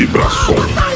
Vibração.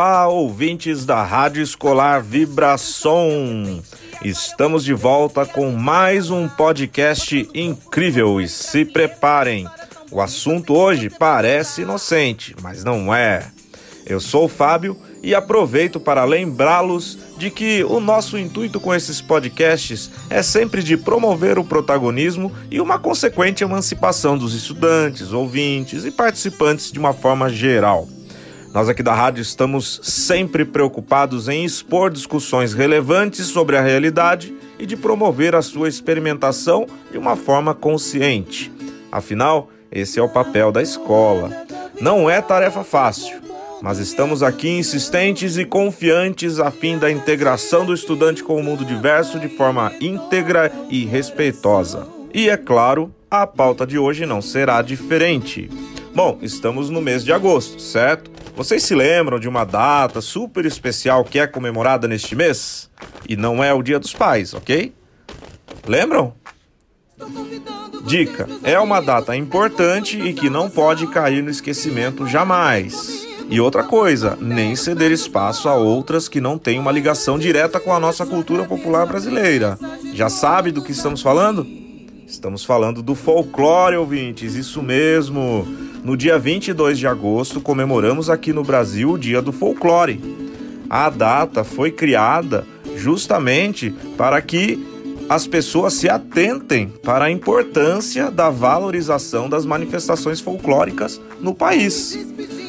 Olá, ouvintes da Rádio Escolar Vibração. Estamos de volta com mais um podcast incrível e se preparem. O assunto hoje parece inocente, mas não é. Eu sou o Fábio e aproveito para lembrá-los de que o nosso intuito com esses podcasts é sempre de promover o protagonismo e uma consequente emancipação dos estudantes, ouvintes e participantes de uma forma geral. Nós aqui da rádio estamos sempre preocupados em expor discussões relevantes sobre a realidade e de promover a sua experimentação de uma forma consciente. Afinal, esse é o papel da escola. Não é tarefa fácil, mas estamos aqui insistentes e confiantes a fim da integração do estudante com o mundo diverso de forma íntegra e respeitosa. E é claro, a pauta de hoje não será diferente. Bom, estamos no mês de agosto, certo? Vocês se lembram de uma data super especial que é comemorada neste mês? E não é o Dia dos Pais, ok? Lembram? Dica: é uma data importante e que não pode cair no esquecimento jamais. E outra coisa, nem ceder espaço a outras que não têm uma ligação direta com a nossa cultura popular brasileira. Já sabe do que estamos falando? Estamos falando do folclore, ouvintes, isso mesmo. No dia 22 de agosto, comemoramos aqui no Brasil o Dia do Folclore. A data foi criada justamente para que as pessoas se atentem para a importância da valorização das manifestações folclóricas no país.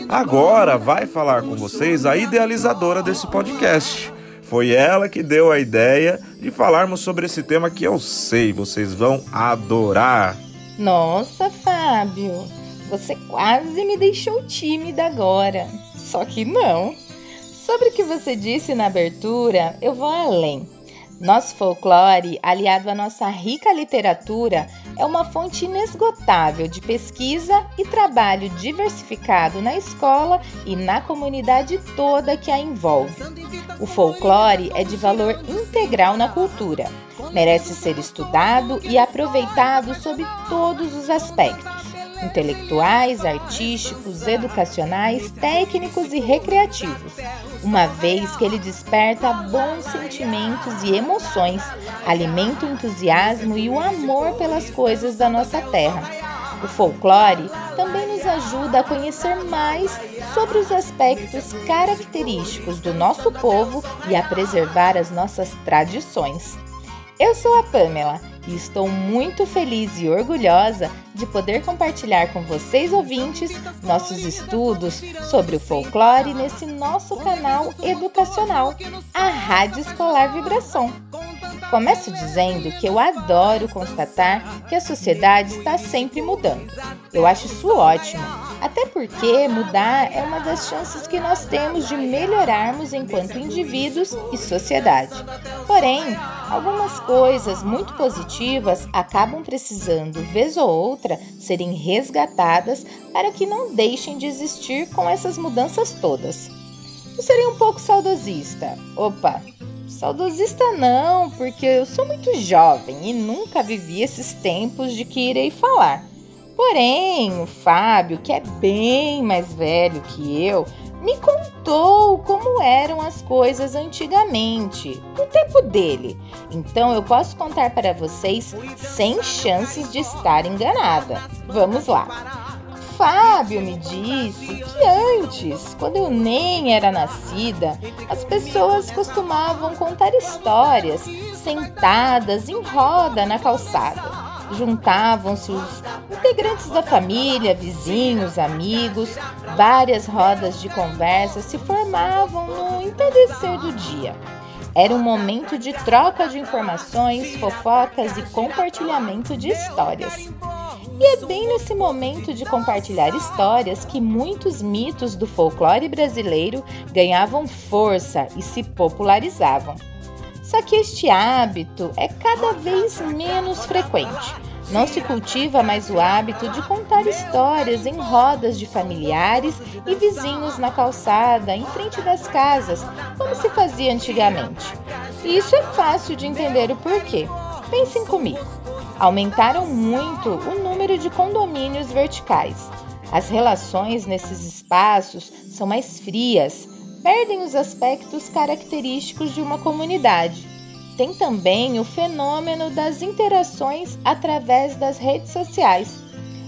Agora vai falar com vocês a idealizadora desse podcast. Foi ela que deu a ideia de falarmos sobre esse tema que eu sei vocês vão adorar. Nossa, Fábio, você quase me deixou tímida agora. Só que não. Sobre o que você disse na abertura, eu vou além. Nosso folclore, aliado à nossa rica literatura, é uma fonte inesgotável de pesquisa e trabalho diversificado na escola e na comunidade toda que a envolve. O folclore é de valor integral na cultura. Merece ser estudado e aproveitado sob todos os aspectos intelectuais, artísticos, educacionais, técnicos e recreativos, uma vez que ele desperta bons sentimentos e emoções, alimenta o entusiasmo e o amor pelas coisas da nossa terra. O folclore também nos ajuda a conhecer mais sobre os aspectos característicos do nosso povo e a preservar as nossas tradições. Eu sou a Pamela e estou muito feliz e orgulhosa de poder compartilhar com vocês ouvintes nossos estudos sobre o folclore nesse nosso canal educacional, a Rádio Escolar Vibração. Começo dizendo que eu adoro constatar que a sociedade está sempre mudando. Eu acho isso ótimo, até porque mudar é uma das chances que nós temos de melhorarmos enquanto indivíduos e sociedade. Porém, algumas coisas muito positivas acabam precisando, vez ou outra, serem resgatadas para que não deixem de existir com essas mudanças todas. Eu seria um pouco saudosista. Opa, Saudosista não, porque eu sou muito jovem e nunca vivi esses tempos de que irei falar. Porém, o Fábio, que é bem mais velho que eu, me contou como eram as coisas antigamente, no tempo dele. Então eu posso contar para vocês sem chances de estar enganada. Vamos lá. Fábio me disse que antes, quando eu nem era nascida, as pessoas costumavam contar histórias sentadas em roda na calçada. Juntavam-se os integrantes da família, vizinhos, amigos, várias rodas de conversa se formavam no entardecer do dia. Era um momento de troca de informações, fofocas e compartilhamento de histórias. E é bem nesse momento de compartilhar histórias que muitos mitos do folclore brasileiro ganhavam força e se popularizavam. Só que este hábito é cada vez menos frequente. Não se cultiva mais o hábito de contar histórias em rodas de familiares e vizinhos na calçada, em frente das casas, como se fazia antigamente. E isso é fácil de entender o porquê. Pensem comigo. Aumentaram muito o número de condomínios verticais. As relações nesses espaços são mais frias, perdem os aspectos característicos de uma comunidade. Tem também o fenômeno das interações através das redes sociais.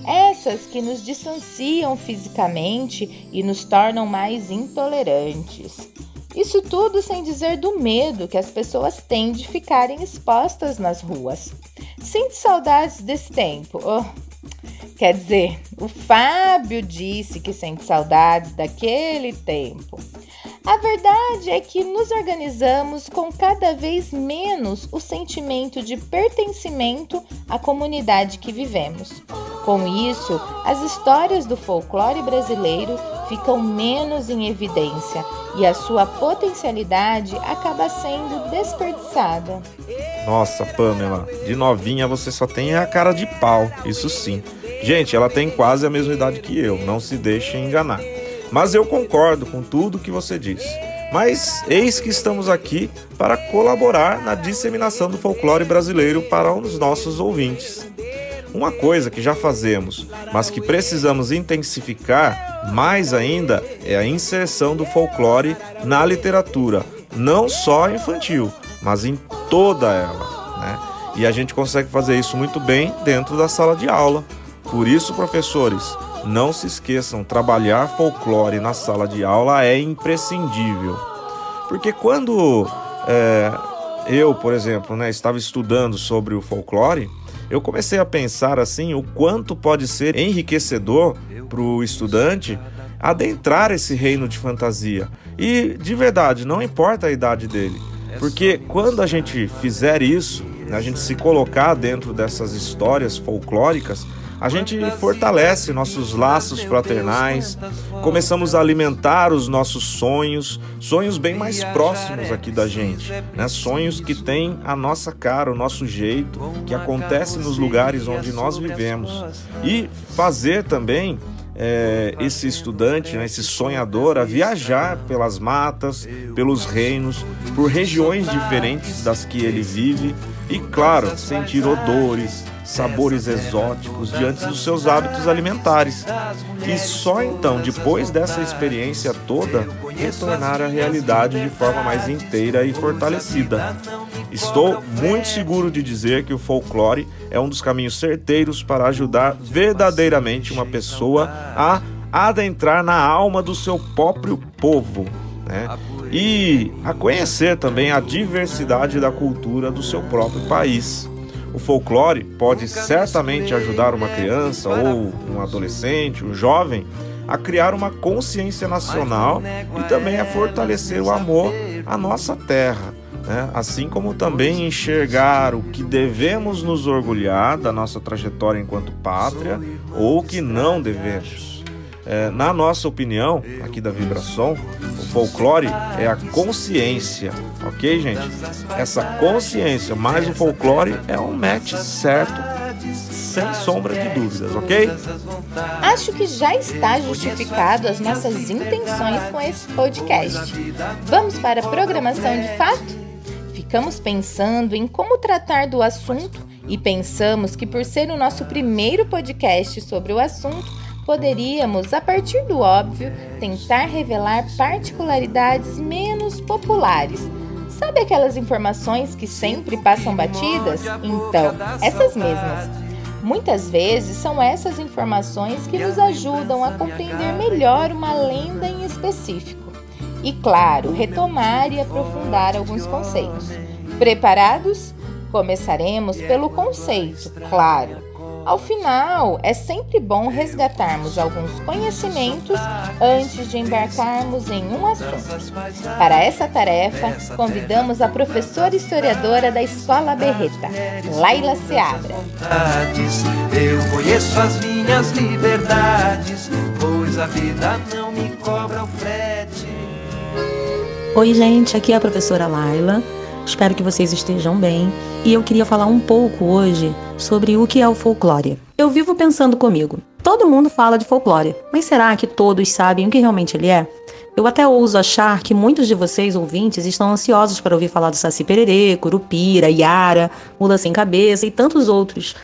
Essas que nos distanciam fisicamente e nos tornam mais intolerantes. Isso tudo sem dizer do medo que as pessoas têm de ficarem expostas nas ruas. Sinto saudades desse tempo. Oh, quer dizer, o Fábio disse que sente saudades daquele tempo. A verdade é que nos organizamos com cada vez menos o sentimento de pertencimento à comunidade que vivemos. Com isso, as histórias do folclore brasileiro ficam menos em evidência e a sua potencialidade acaba sendo desperdiçada. Nossa, Pamela, de novinha você só tem a cara de pau, isso sim. Gente, ela tem quase a mesma idade que eu, não se deixe enganar. Mas eu concordo com tudo que você disse. Mas eis que estamos aqui para colaborar na disseminação do folclore brasileiro para os nossos ouvintes. Uma coisa que já fazemos, mas que precisamos intensificar mais ainda, é a inserção do folclore na literatura, não só infantil, mas em toda ela. Né? E a gente consegue fazer isso muito bem dentro da sala de aula. Por isso, professores, não se esqueçam, trabalhar folclore na sala de aula é imprescindível. Porque quando é, eu, por exemplo, né, estava estudando sobre o folclore, eu comecei a pensar assim o quanto pode ser enriquecedor para o estudante adentrar esse reino de fantasia. E de verdade, não importa a idade dele, porque quando a gente fizer isso, a gente se colocar dentro dessas histórias folclóricas, a gente fortalece nossos laços fraternais, começamos a alimentar os nossos sonhos, sonhos bem mais próximos aqui da gente, né? Sonhos que têm a nossa cara, o nosso jeito, que acontece nos lugares onde nós vivemos. E fazer também é, esse estudante, né, esse sonhador, a viajar pelas matas, pelos reinos, por regiões diferentes das que ele vive e, claro, sentir odores, sabores exóticos diante dos seus hábitos alimentares. E só então, depois dessa experiência toda, retornar à realidade de forma mais inteira e fortalecida. Estou muito seguro de dizer que o folclore é um dos caminhos certeiros para ajudar verdadeiramente uma pessoa a adentrar na alma do seu próprio povo. Né? E a conhecer também a diversidade da cultura do seu próprio país. O folclore pode certamente ajudar uma criança ou um adolescente, um jovem, a criar uma consciência nacional e também a fortalecer o amor à nossa terra. Né? Assim como também enxergar o que devemos nos orgulhar da nossa trajetória enquanto pátria ou o que não devemos. É, na nossa opinião, aqui da Vibração, o folclore é a consciência, ok, gente? Essa consciência mais o folclore é um match certo, sem sombra de dúvidas, ok? Acho que já está justificado as nossas intenções com esse podcast. Vamos para a programação de fato? Ficamos pensando em como tratar do assunto e pensamos que, por ser o nosso primeiro podcast sobre o assunto, poderíamos, a partir do óbvio, tentar revelar particularidades menos populares. Sabe aquelas informações que sempre passam batidas? Então, essas mesmas. Muitas vezes são essas informações que nos ajudam a compreender melhor uma lenda em específico. E, claro, retomar e aprofundar alguns conceitos. Preparados? Começaremos pelo conceito, claro Ao final, é sempre bom resgatarmos alguns conhecimentos antes de embarcarmos em um assunto. Para essa tarefa, convidamos a professora historiadora da Escola Berreta, Laila Seabra. Eu conheço as minhas liberdades, pois a vida não me cobra o frete. Oi, gente, aqui é a professora Laila. Espero que vocês estejam bem e eu queria falar um pouco hoje sobre o que é o folclore. Eu vivo pensando comigo. Todo mundo fala de folclore, mas será que todos sabem o que realmente ele é? Eu até ouso achar que muitos de vocês, ouvintes, estão ansiosos para ouvir falar do Saci Pererê, Curupira, Yara, Mula Sem Cabeça e tantos outros.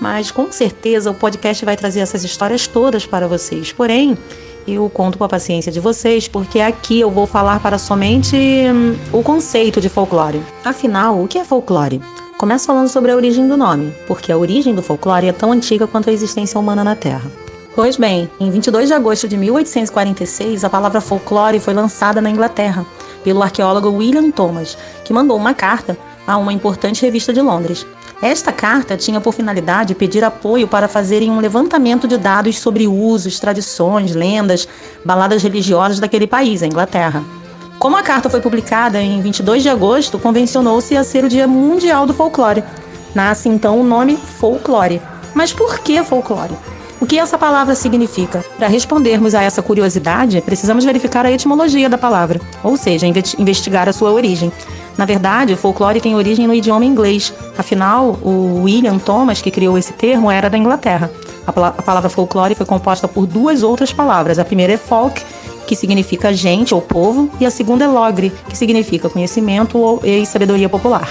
Mas com certeza o podcast vai trazer essas histórias todas para vocês. Porém, eu conto com a paciência de vocês, porque aqui eu vou falar para somente hum, o conceito de folclore. Afinal, o que é folclore? Começo falando sobre a origem do nome, porque a origem do folclore é tão antiga quanto a existência humana na Terra. Pois bem, em 22 de agosto de 1846, a palavra folclore foi lançada na Inglaterra pelo arqueólogo William Thomas, que mandou uma carta a uma importante revista de Londres. Esta carta tinha por finalidade pedir apoio para fazerem um levantamento de dados sobre usos, tradições, lendas, baladas religiosas daquele país, a Inglaterra. Como a carta foi publicada em 22 de agosto, convencionou-se a ser o Dia Mundial do Folclore. Nasce então o nome folclore. Mas por que folclore? O que essa palavra significa? Para respondermos a essa curiosidade, precisamos verificar a etimologia da palavra, ou seja, investigar a sua origem. Na verdade, o folclore tem origem no idioma inglês. Afinal, o William Thomas, que criou esse termo, era da Inglaterra. A, a palavra folclore foi composta por duas outras palavras. A primeira é folk, que significa gente ou povo, e a segunda é logre, que significa conhecimento e sabedoria popular.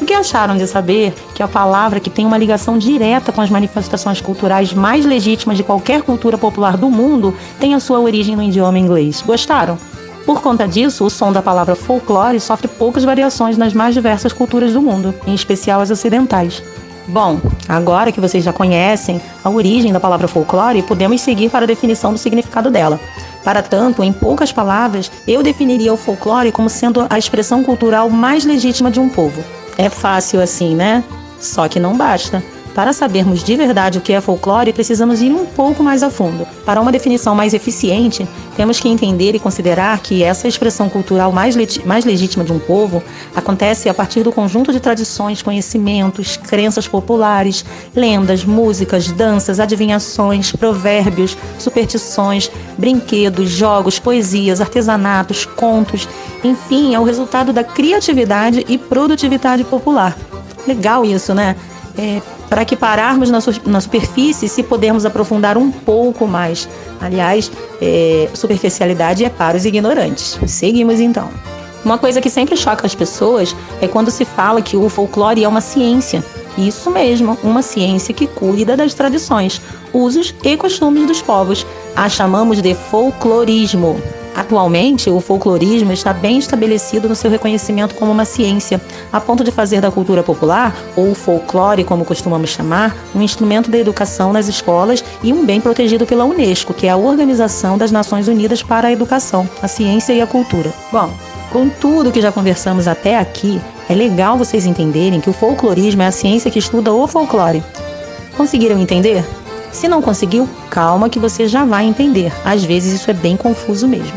O que acharam de saber que a palavra que tem uma ligação direta com as manifestações culturais mais legítimas de qualquer cultura popular do mundo tem a sua origem no idioma inglês? Gostaram? Por conta disso, o som da palavra folclore sofre poucas variações nas mais diversas culturas do mundo, em especial as ocidentais. Bom, agora que vocês já conhecem a origem da palavra folclore, podemos seguir para a definição do significado dela. Para tanto, em poucas palavras, eu definiria o folclore como sendo a expressão cultural mais legítima de um povo. É fácil assim, né? Só que não basta. Para sabermos de verdade o que é folclore, precisamos ir um pouco mais a fundo. Para uma definição mais eficiente, temos que entender e considerar que essa expressão cultural mais, mais legítima de um povo acontece a partir do conjunto de tradições, conhecimentos, crenças populares, lendas, músicas, danças, adivinhações, provérbios, superstições, brinquedos, jogos, poesias, artesanatos, contos, enfim, é o resultado da criatividade e produtividade popular. Legal isso, né? É, para que pararmos na, su na, superfície se pudermos aprofundar um pouco mais. Aliás, é, superficialidade é para os ignorantes. Seguimos então. Uma coisa que sempre choca as pessoas é quando se fala que o folclore é uma ciência. Isso mesmo, uma ciência que cuida das tradições, usos e costumes dos povos. A chamamos de folclorismo. Atualmente, o folclorismo está bem estabelecido no seu reconhecimento como uma ciência, a ponto de fazer da cultura popular, ou folclore, como costumamos chamar, um instrumento da educação nas escolas e um bem protegido pela Unesco, que é a Organização das Nações Unidas para a Educação, a Ciência e a Cultura. Bom, com tudo que já conversamos até aqui, é legal vocês entenderem que o folclorismo é a ciência que estuda o folclore. Conseguiram entender? Se não conseguiu, calma que você já vai entender. Às vezes isso é bem confuso mesmo.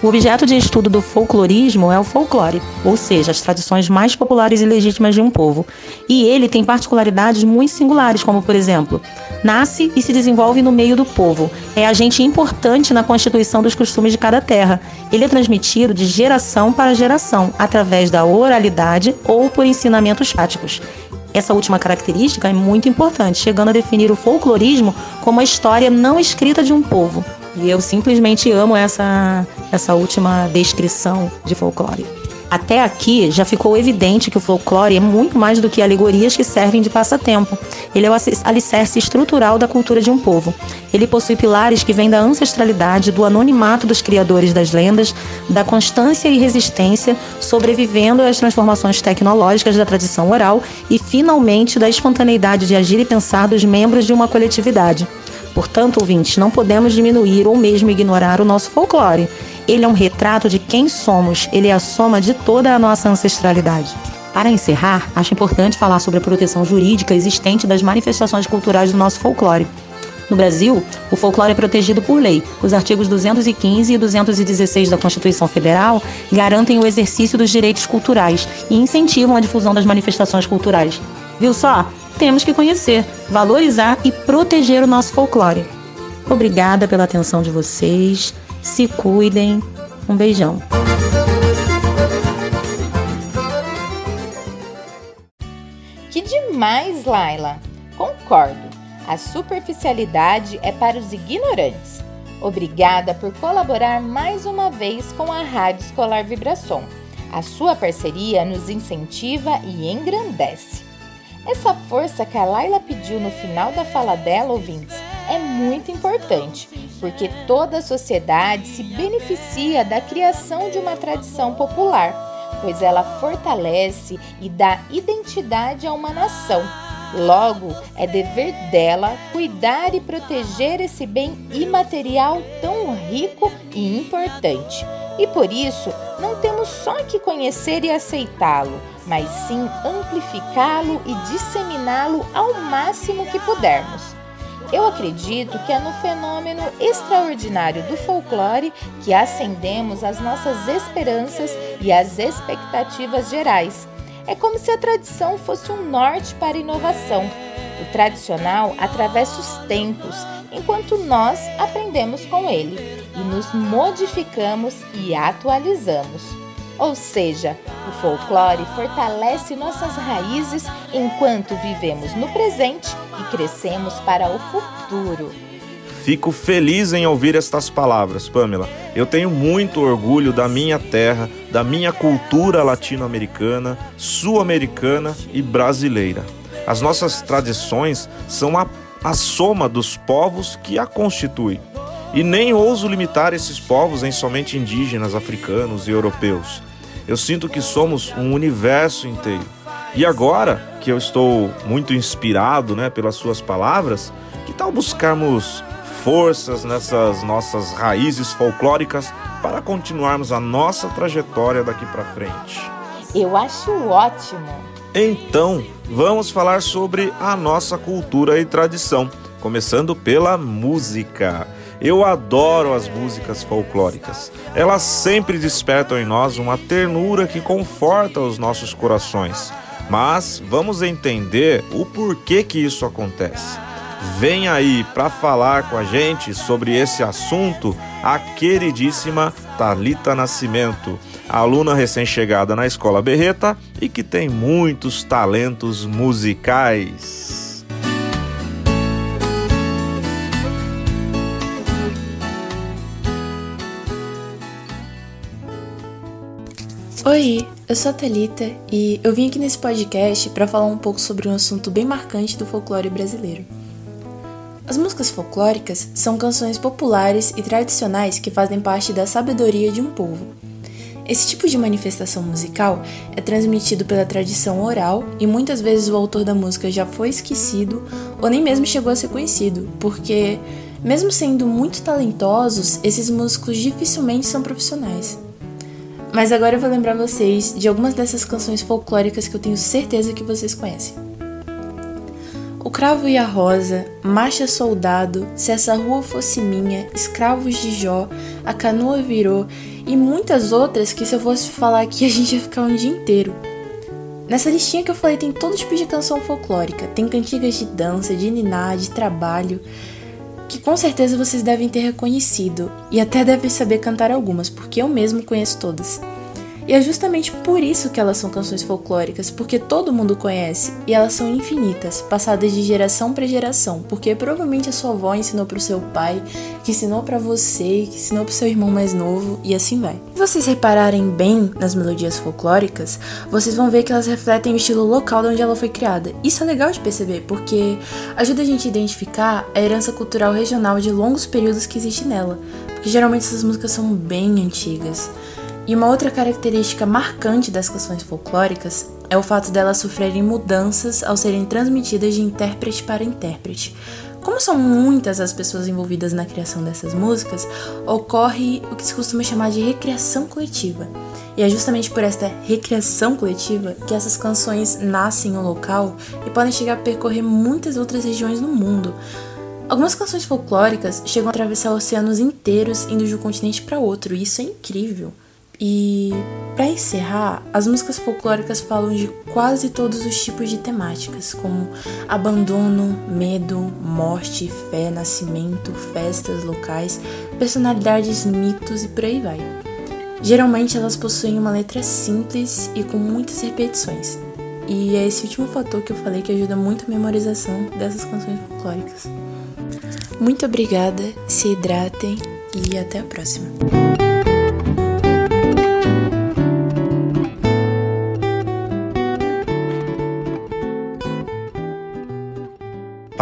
O objeto de estudo do folclorismo é o folclore, ou seja, as tradições mais populares e legítimas de um povo. E ele tem particularidades muito singulares, como por exemplo, nasce e se desenvolve no meio do povo. É agente importante na constituição dos costumes de cada terra. Ele é transmitido de geração para geração, através da oralidade ou por ensinamentos práticos. Essa última característica é muito importante, chegando a definir o folclorismo como a história não escrita de um povo, e eu simplesmente amo essa, essa última descrição de folclore. Até aqui já ficou evidente que o folclore é muito mais do que alegorias que servem de passatempo. Ele é o alicerce estrutural da cultura de um povo. Ele possui pilares que vêm da ancestralidade, do anonimato dos criadores das lendas, da constância e resistência, sobrevivendo às transformações tecnológicas da tradição oral e, finalmente, da espontaneidade de agir e pensar dos membros de uma coletividade. Portanto, ouvintes, não podemos diminuir ou mesmo ignorar o nosso folclore. Ele é um retrato de quem somos, ele é a soma de toda a nossa ancestralidade. Para encerrar, acho importante falar sobre a proteção jurídica existente das manifestações culturais do nosso folclore. No Brasil, o folclore é protegido por lei. Os artigos 215 e 216 da Constituição Federal garantem o exercício dos direitos culturais e incentivam a difusão das manifestações culturais. Viu só? Temos que conhecer, valorizar e proteger o nosso folclore. Obrigada pela atenção de vocês. Se cuidem. Um beijão. Que demais, Laila! Concordo. A superficialidade é para os ignorantes. Obrigada por colaborar mais uma vez com a Rádio Escolar Vibração. A sua parceria nos incentiva e engrandece. Essa força que a Laila pediu no final da fala dela, ouvintes, é muito importante, porque toda a sociedade se beneficia da criação de uma tradição popular pois ela fortalece e dá identidade a uma nação. Logo, é dever dela cuidar e proteger esse bem imaterial tão rico e importante. E por isso, não temos só que conhecer e aceitá-lo, mas sim amplificá-lo e disseminá-lo ao máximo que pudermos. Eu acredito que é no fenômeno extraordinário do folclore que acendemos as nossas esperanças e as expectativas gerais. É como se a tradição fosse um norte para a inovação. O tradicional atravessa os tempos, enquanto nós aprendemos com ele e nos modificamos e atualizamos. Ou seja, o folclore fortalece nossas raízes enquanto vivemos no presente e crescemos para o futuro. Fico feliz em ouvir estas palavras, Pamela. Eu tenho muito orgulho da minha terra, da minha cultura latino-americana, sul-americana e brasileira. As nossas tradições são a, a soma dos povos que a constituem. E nem ouso limitar esses povos em somente indígenas, africanos e europeus. Eu sinto que somos um universo inteiro. E agora que eu estou muito inspirado né, pelas suas palavras, que tal buscarmos forças nessas nossas raízes folclóricas para continuarmos a nossa trajetória daqui para frente? Eu acho ótimo. Então, vamos falar sobre a nossa cultura e tradição, começando pela música. Eu adoro as músicas folclóricas. Elas sempre despertam em nós uma ternura que conforta os nossos corações. Mas vamos entender o porquê que isso acontece. Vem aí para falar com a gente sobre esse assunto a queridíssima Talita Nascimento, aluna recém-chegada na Escola Berreta e que tem muitos talentos musicais. Oi, eu sou a Thalita e eu vim aqui nesse podcast para falar um pouco sobre um assunto bem marcante do folclore brasileiro. As músicas folclóricas são canções populares e tradicionais que fazem parte da sabedoria de um povo. Esse tipo de manifestação musical é transmitido pela tradição oral e muitas vezes o autor da música já foi esquecido ou nem mesmo chegou a ser conhecido, porque, mesmo sendo muito talentosos, esses músicos dificilmente são profissionais. Mas agora eu vou lembrar vocês de algumas dessas canções folclóricas que eu tenho certeza que vocês conhecem. O Cravo e a Rosa, Marcha Soldado, Se Essa Rua Fosse Minha, Escravos de Jó, A Canoa Virou e muitas outras que se eu fosse falar aqui a gente ia ficar um dia inteiro. Nessa listinha que eu falei tem todo tipo de canção folclórica, tem cantigas de dança, de niná, de trabalho, que com certeza vocês devem ter reconhecido e até devem saber cantar algumas, porque eu mesmo conheço todas. E é justamente por isso que elas são canções folclóricas, porque todo mundo conhece e elas são infinitas, passadas de geração para geração, porque provavelmente a sua avó ensinou para o seu pai, que ensinou para você, que ensinou para o seu irmão mais novo e assim vai. Se vocês repararem bem nas melodias folclóricas, vocês vão ver que elas refletem o estilo local de onde ela foi criada. Isso é legal de perceber, porque ajuda a gente a identificar a herança cultural regional de longos períodos que existe nela, porque geralmente essas músicas são bem antigas. E uma outra característica marcante das canções folclóricas é o fato delas sofrerem mudanças ao serem transmitidas de intérprete para intérprete. Como são muitas as pessoas envolvidas na criação dessas músicas, ocorre o que se costuma chamar de recriação coletiva. E é justamente por esta recriação coletiva que essas canções nascem em um local e podem chegar a percorrer muitas outras regiões no mundo. Algumas canções folclóricas chegam a atravessar oceanos inteiros indo de um continente para outro, e isso é incrível. E para encerrar, as músicas folclóricas falam de quase todos os tipos de temáticas, como abandono, medo, morte, fé, nascimento, festas locais, personalidades, mitos e por aí vai. Geralmente elas possuem uma letra simples e com muitas repetições. E é esse último fator que eu falei que ajuda muito a memorização dessas canções folclóricas. Muito obrigada, se hidratem e até a próxima.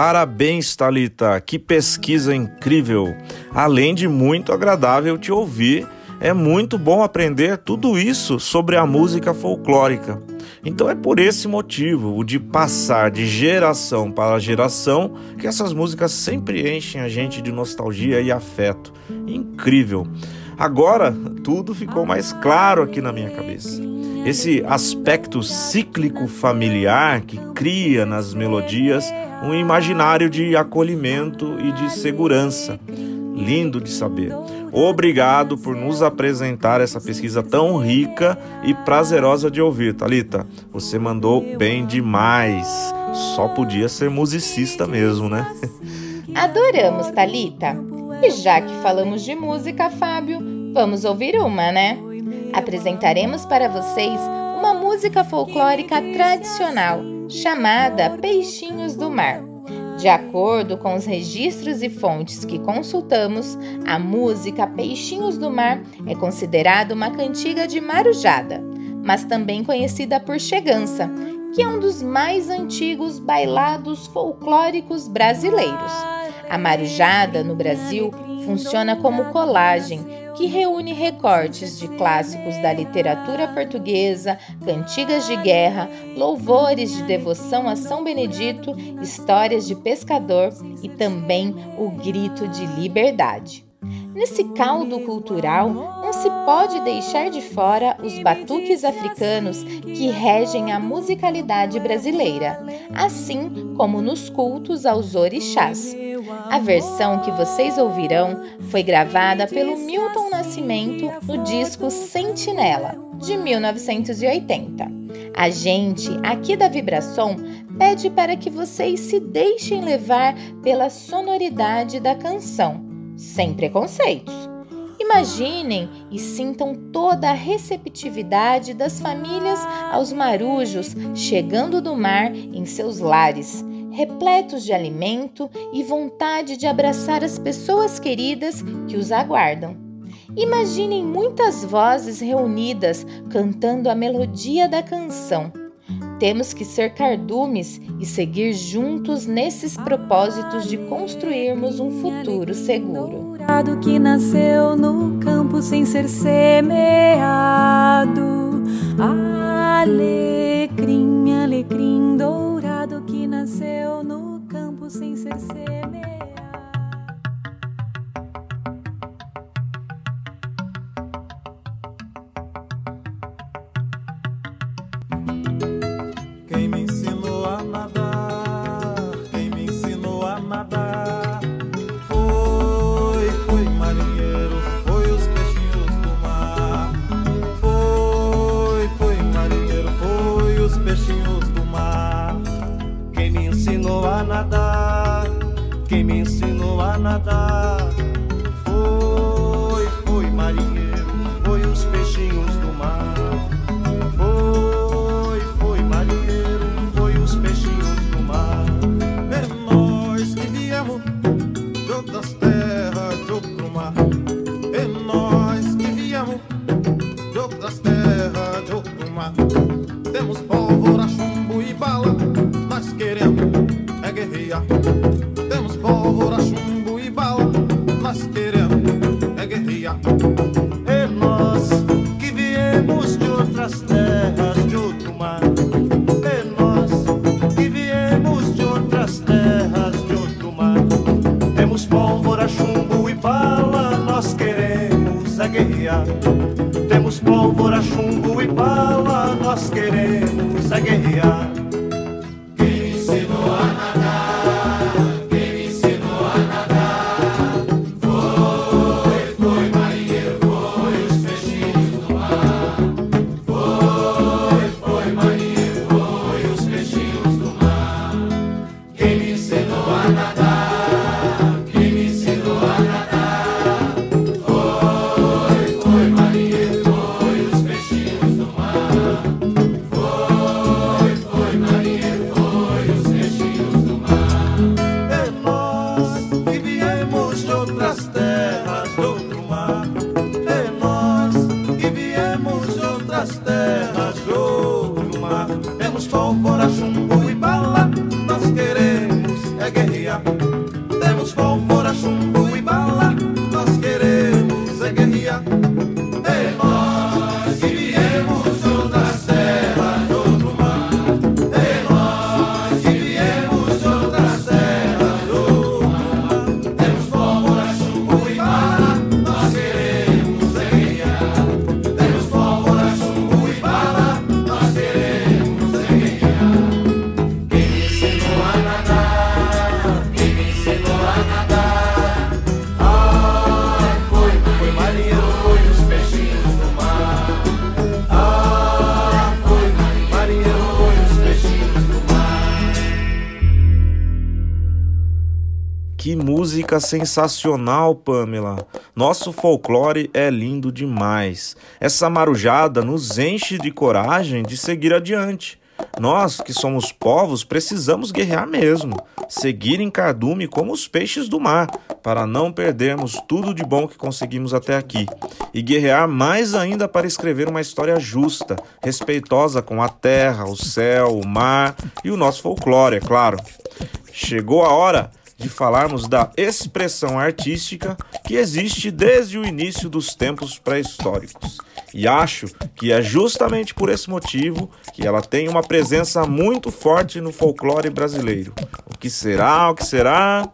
Parabéns, Talita. Que pesquisa incrível. Além de muito agradável te ouvir, é muito bom aprender tudo isso sobre a música folclórica. Então é por esse motivo, o de passar de geração para geração, que essas músicas sempre enchem a gente de nostalgia e afeto. Incrível. Agora tudo ficou mais claro aqui na minha cabeça. Esse aspecto cíclico familiar que cria nas melodias um imaginário de acolhimento e de segurança. Lindo de saber. Obrigado por nos apresentar essa pesquisa tão rica e prazerosa de ouvir, Talita. Você mandou bem demais. Só podia ser musicista mesmo, né? Adoramos, Talita. E já que falamos de música, Fábio, vamos ouvir uma, né? Apresentaremos para vocês uma música folclórica tradicional chamada Peixinhos do Mar. De acordo com os registros e fontes que consultamos, a música Peixinhos do Mar é considerada uma cantiga de marujada, mas também conhecida por chegança, que é um dos mais antigos bailados folclóricos brasileiros. A marujada no Brasil funciona como colagem que reúne recortes de clássicos da literatura portuguesa, cantigas de guerra, louvores de devoção a São Benedito, histórias de pescador e também o grito de liberdade. Nesse caldo cultural, não se pode deixar de fora os batuques africanos que regem a musicalidade brasileira, assim como nos cultos aos orixás. A versão que vocês ouvirão foi gravada pelo Milton Nascimento no disco Sentinela, de 1980. A gente, aqui da Vibração, pede para que vocês se deixem levar pela sonoridade da canção, sem preconceitos. Imaginem e sintam toda a receptividade das famílias aos marujos chegando do mar em seus lares repletos de alimento e vontade de abraçar as pessoas queridas que os aguardam. Imaginem muitas vozes reunidas cantando a melodia da canção. Temos que ser cardumes e seguir juntos nesses propósitos de construirmos um futuro seguro. Que nasceu no campo sem ser semeado. Alecrim, alecrim música sensacional, Pamela! Nosso folclore é lindo demais. Essa marujada nos enche de coragem de seguir adiante. Nós, que somos povos, precisamos guerrear mesmo, seguir em cardume como os peixes do mar, para não perdermos tudo de bom que conseguimos até aqui, e guerrear mais ainda para escrever uma história justa, respeitosa com a terra, o céu, o mar e o nosso folclore, é claro. Chegou a hora de falarmos da expressão artística que existe desde o início dos tempos pré-históricos. E acho que é justamente por esse motivo que ela tem uma presença muito forte no folclore brasileiro. O que será? O que será?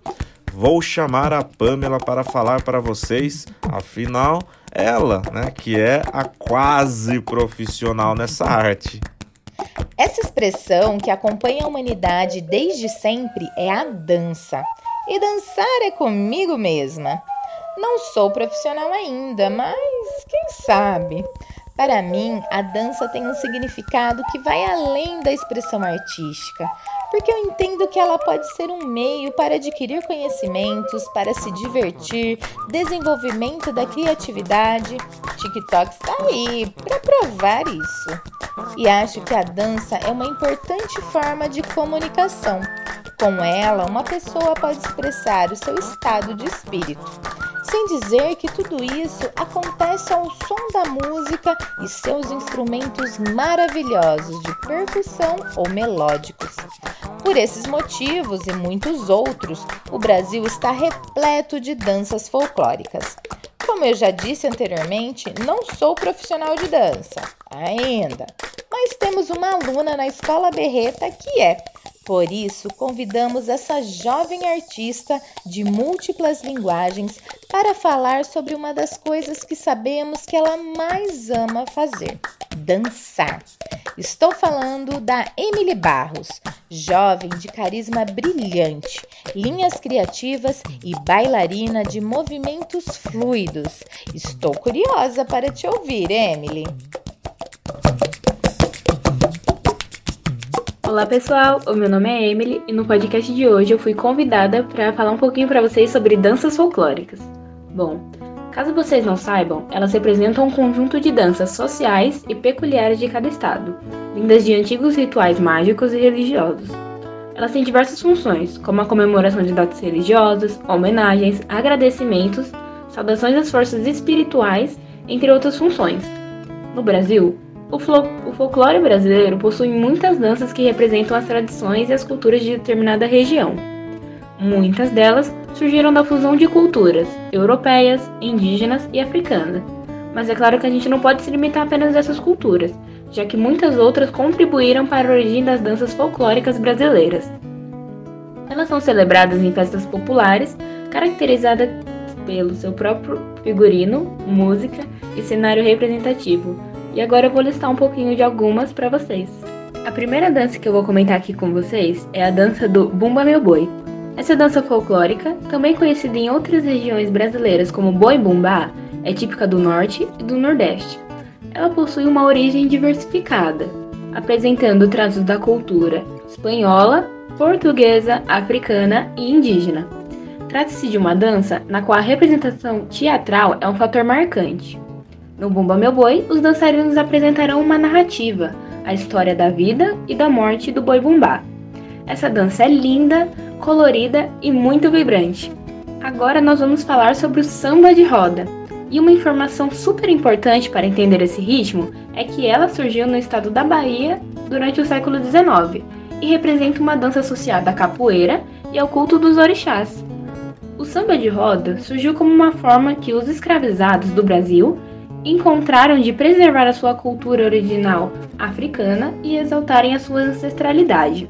Vou chamar a Pamela para falar para vocês, afinal, ela, né, que é a quase profissional nessa arte. Essa expressão que acompanha a humanidade desde sempre é a dança. E dançar é comigo mesma. Não sou profissional ainda, mas quem sabe? Para mim, a dança tem um significado que vai além da expressão artística, porque eu entendo que ela pode ser um meio para adquirir conhecimentos, para se divertir, desenvolvimento da criatividade. TikTok está aí para provar isso. E acho que a dança é uma importante forma de comunicação. Com ela, uma pessoa pode expressar o seu estado de espírito. Sem dizer que tudo isso acontece ao som da música e seus instrumentos maravilhosos de percussão ou melódicos. Por esses motivos e muitos outros, o Brasil está repleto de danças folclóricas. Como eu já disse anteriormente, não sou profissional de dança, ainda, mas temos uma aluna na Escola Berreta que é. Por isso, convidamos essa jovem artista de múltiplas linguagens para falar sobre uma das coisas que sabemos que ela mais ama fazer: dançar. Estou falando da Emily Barros, jovem de carisma brilhante, linhas criativas e bailarina de movimentos fluidos. Estou curiosa para te ouvir, Emily. Olá pessoal, o meu nome é Emily e no podcast de hoje eu fui convidada para falar um pouquinho para vocês sobre danças folclóricas. Bom, caso vocês não saibam, elas representam um conjunto de danças sociais e peculiares de cada estado, vindas de antigos rituais mágicos e religiosos. Elas têm diversas funções, como a comemoração de datas religiosas, homenagens, agradecimentos, saudações às forças espirituais, entre outras funções. No Brasil, o, o folclore brasileiro possui muitas danças que representam as tradições e as culturas de determinada região. Muitas delas surgiram da fusão de culturas europeias, indígenas e africanas. Mas é claro que a gente não pode se limitar apenas a essas culturas, já que muitas outras contribuíram para a origem das danças folclóricas brasileiras. Elas são celebradas em festas populares, caracterizadas pelo seu próprio figurino, música e cenário representativo. E agora eu vou listar um pouquinho de algumas para vocês. A primeira dança que eu vou comentar aqui com vocês é a dança do Bumba Meu Boi. Essa dança folclórica, também conhecida em outras regiões brasileiras como Boi Bumbá, é típica do Norte e do Nordeste. Ela possui uma origem diversificada, apresentando traços da cultura espanhola, portuguesa, africana e indígena. Trata-se de uma dança na qual a representação teatral é um fator marcante. No Bumba Meu Boi, os dançarinos apresentarão uma narrativa, a história da vida e da morte do boi bumbá. Essa dança é linda, colorida e muito vibrante. Agora nós vamos falar sobre o samba de roda. E uma informação super importante para entender esse ritmo é que ela surgiu no estado da Bahia durante o século XIX e representa uma dança associada à capoeira e ao culto dos orixás. O samba de roda surgiu como uma forma que os escravizados do Brasil encontraram de preservar a sua cultura original africana e exaltarem a sua ancestralidade.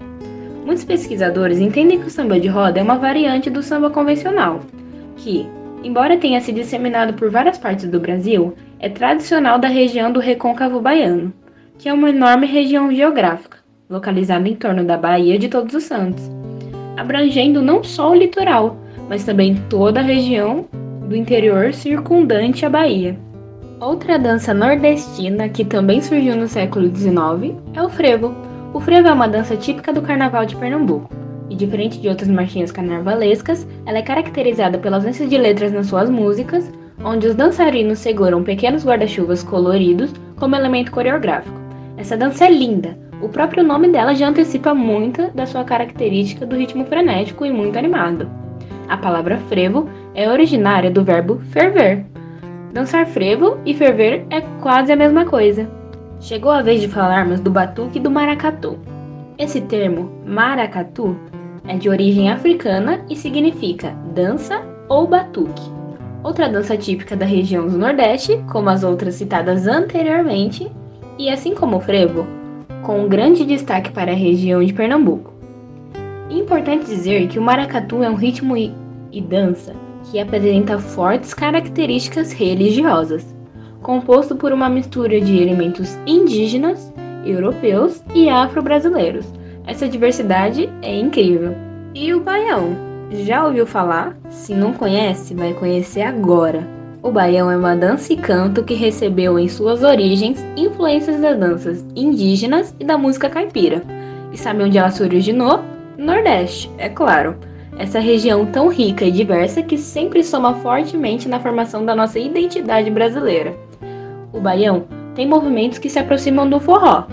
Muitos pesquisadores entendem que o samba de roda é uma variante do samba convencional, que, embora tenha se disseminado por várias partes do Brasil, é tradicional da região do Recôncavo Baiano, que é uma enorme região geográfica, localizada em torno da Baía de Todos os Santos, abrangendo não só o litoral, mas também toda a região do interior circundante à Bahia. Outra dança nordestina que também surgiu no século XIX é o frevo. O frevo é uma dança típica do Carnaval de Pernambuco e diferente de outras marchinhas carnavalescas, ela é caracterizada pela ausência de letras nas suas músicas, onde os dançarinos seguram pequenos guarda-chuvas coloridos como elemento coreográfico. Essa dança é linda. O próprio nome dela já antecipa muito da sua característica do ritmo frenético e muito animado. A palavra frevo é originária do verbo ferver. Dançar frevo e ferver é quase a mesma coisa. Chegou a vez de falarmos do batuque e do maracatu. Esse termo, maracatu, é de origem africana e significa dança ou batuque. Outra dança típica da região do Nordeste, como as outras citadas anteriormente, e assim como o frevo, com um grande destaque para a região de Pernambuco. Importante dizer que o maracatu é um ritmo e, e dança que apresenta fortes características religiosas, composto por uma mistura de elementos indígenas, europeus e afro-brasileiros, essa diversidade é incrível. E o baião? Já ouviu falar? Se não conhece, vai conhecer agora. O baião é uma dança e canto que recebeu em suas origens influências das danças indígenas e da música caipira. E sabe onde ela se originou? Nordeste, é claro. Essa região tão rica e diversa que sempre soma fortemente na formação da nossa identidade brasileira. O baião tem movimentos que se aproximam do forró,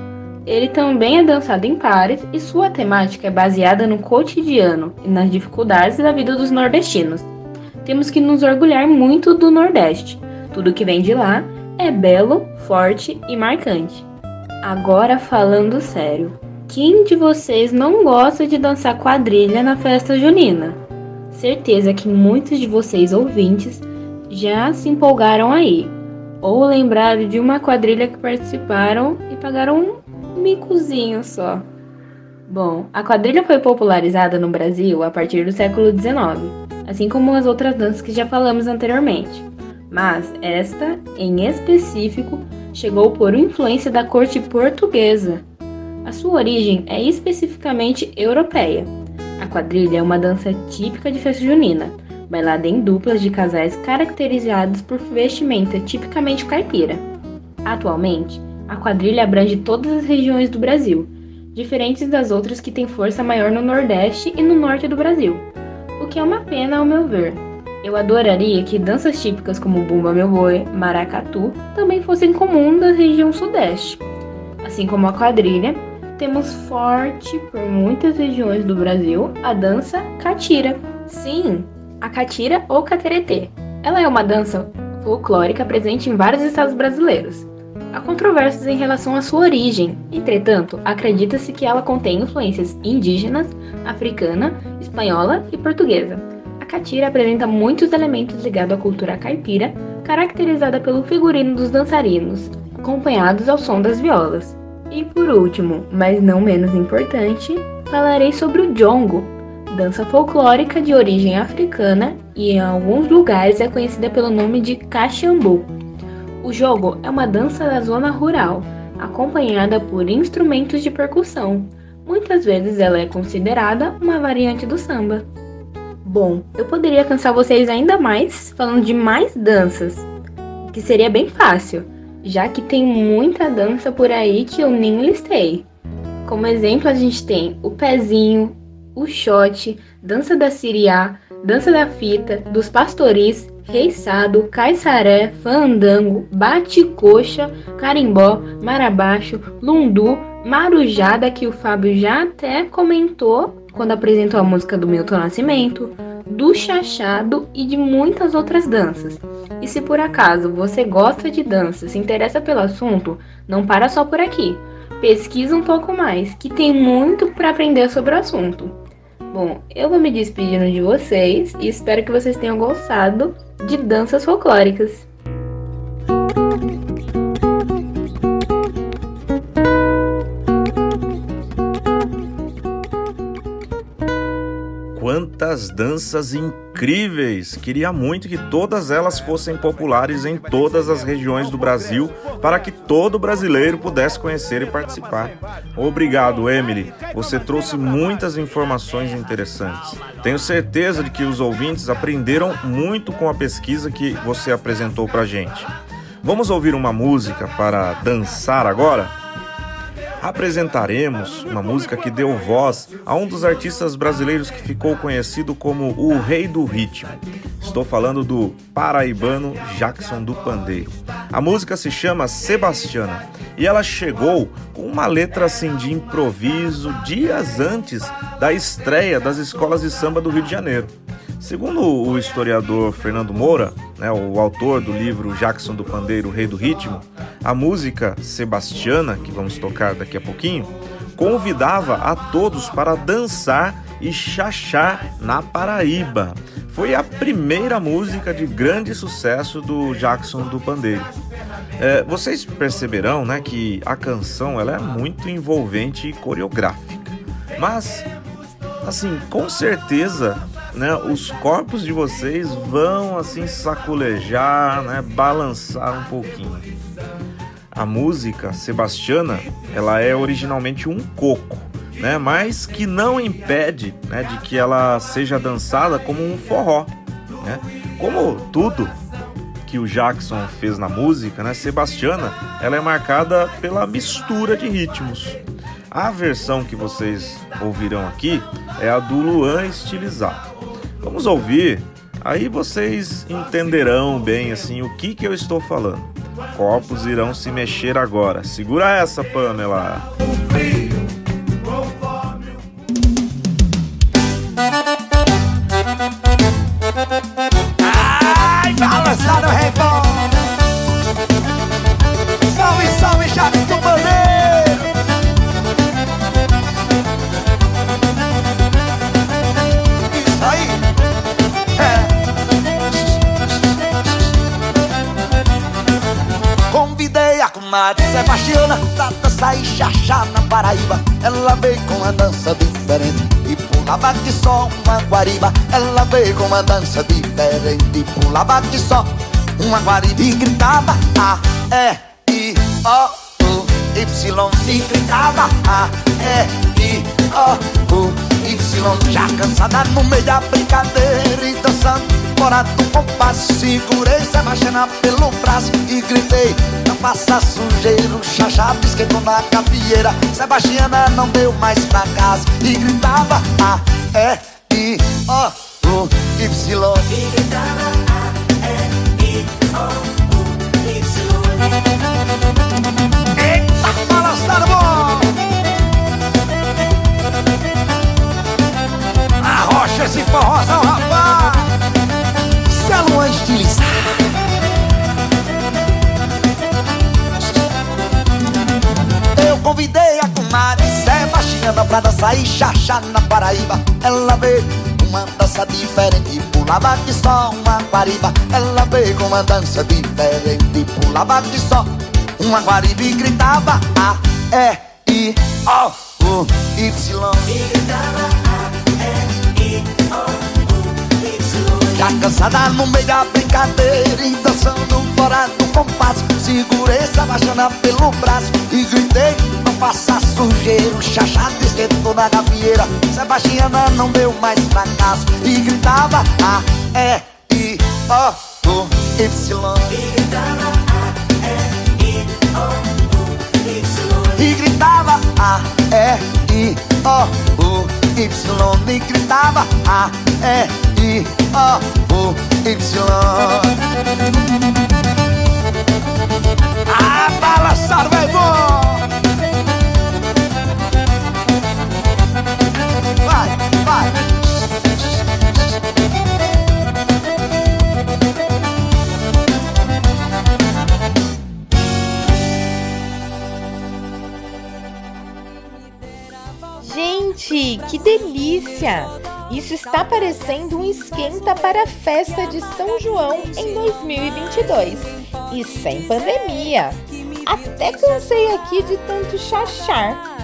ele também é dançado em pares e sua temática é baseada no cotidiano e nas dificuldades da vida dos nordestinos. Temos que nos orgulhar muito do Nordeste. Tudo que vem de lá é belo, forte e marcante. Agora falando sério, quem de vocês não gosta de dançar quadrilha na festa junina? Certeza que muitos de vocês ouvintes já se empolgaram aí, ou lembraram de uma quadrilha que participaram e pagaram micozinho só. Bom, a quadrilha foi popularizada no Brasil a partir do século XIX, assim como as outras danças que já falamos anteriormente. Mas esta, em específico, chegou por influência da corte portuguesa. A sua origem é especificamente europeia. A quadrilha é uma dança típica de festa junina, bailada em duplas de casais caracterizados por vestimenta tipicamente caipira. Atualmente, a quadrilha abrange todas as regiões do Brasil, diferentes das outras que têm força maior no Nordeste e no Norte do Brasil, o que é uma pena ao meu ver. Eu adoraria que danças típicas como Bumba Meu Boi, Maracatu também fossem comum da região Sudeste. Assim como a quadrilha, temos forte por muitas regiões do Brasil a dança catira. Sim, a catira ou cateretê. Ela é uma dança folclórica presente em vários estados brasileiros. Há controvérsias em relação à sua origem, entretanto, acredita-se que ela contém influências indígenas, africana, espanhola e portuguesa. A catira apresenta muitos elementos ligados à cultura caipira, caracterizada pelo figurino dos dançarinos, acompanhados ao som das violas. E por último, mas não menos importante, falarei sobre o jongo, dança folclórica de origem africana e em alguns lugares é conhecida pelo nome de caxambu. O jogo é uma dança da zona rural, acompanhada por instrumentos de percussão. Muitas vezes ela é considerada uma variante do samba. Bom, eu poderia cansar vocês ainda mais falando de mais danças, que seria bem fácil, já que tem muita dança por aí que eu nem listei. Como exemplo, a gente tem o pezinho, o shot, dança da siriá, dança da fita, dos pastoris, reiçado, caiçaré, fandango, bate-coxa, carimbó, marabaixo, lundu, marujada, que o Fábio já até comentou quando apresentou a música do Milton Nascimento, do chachado e de muitas outras danças. E se por acaso você gosta de dança, se interessa pelo assunto, não para só por aqui. Pesquisa um pouco mais, que tem muito para aprender sobre o assunto. Bom, eu vou me despedindo de vocês e espero que vocês tenham gostado de danças folclóricas. Quantas danças incríveis! Queria muito que todas elas fossem populares em todas as regiões do Brasil para que todo brasileiro pudesse conhecer e participar. Obrigado, Emily. Você trouxe muitas informações interessantes. Tenho certeza de que os ouvintes aprenderam muito com a pesquisa que você apresentou para gente. Vamos ouvir uma música para dançar agora? Apresentaremos uma música que deu voz a um dos artistas brasileiros que ficou conhecido como o Rei do Ritmo. Estou falando do paraibano Jackson do Pandeiro. A música se chama Sebastiana e ela chegou com uma letra assim de improviso dias antes da estreia das escolas de samba do Rio de Janeiro. Segundo o historiador Fernando Moura, né, o autor do livro Jackson do Pandeiro, Rei do Ritmo, a música Sebastiana, que vamos tocar daqui a pouquinho, convidava a todos para dançar e chachar na Paraíba. Foi a primeira música de grande sucesso do Jackson do Pandeiro. É, vocês perceberão né, que a canção ela é muito envolvente e coreográfica. Mas, assim, com certeza né, os corpos de vocês vão assim saculejar, né, balançar um pouquinho. A música Sebastiana, ela é originalmente um coco, né, mas que não impede, né, de que ela seja dançada como um forró, né? Como tudo que o Jackson fez na música, né, Sebastiana, ela é marcada pela mistura de ritmos. A versão que vocês ouvirão aqui é a do Luan estilizado. Vamos ouvir, aí vocês entenderão bem assim o que, que eu estou falando. Corpos irão se mexer agora. Segura essa, Pamela. Pulava de só uma guariba Ela veio com uma dança diferente. Pulava de só uma guariba E gritava A, E, I, O, U, Y. E gritava A, E, I, O, U, Y. Já cansada no meio da brincadeira E dançando fora do compasso Segurei Sebastiana pelo braço E gritei Faça sujeiro Chachado esquentou na cafieira Sebastiana não deu mais pra casa E gritava A, E, I, O, U, Y. E gritava A, E, I, O, U, Y. Eita, balançado bom Arrocha esse forrozão, rapaz! Célula estilizada Eu convidei a comadre Sebastiana pra dançar e chachar na Paraíba. Ela veio com uma dança diferente Pulava de só uma guariba. Ela veio com uma dança diferente Pulava de só uma guariba E gritava A, E, I, O, U, Y. E gritava Já cansada no meio da brincadeira E dançando fora do compasso. Segurei essa baixana pelo braço. E gritei, não faça sujeira. O chachado esquentou na gafieira Sebastiana não deu mais fracasso. E gritava A, E, I, O, U, Y. E gritava A, E, I, O, U, Y. E gritava A, E, I, O, U, Y. E gritava A, E, I, O, Y Ah, balançar vai bom Vai, vai. Gente, que delícia! Isso está parecendo um esquenta para a festa de São João em 2022 e sem pandemia. Até cansei aqui de tanto chachar.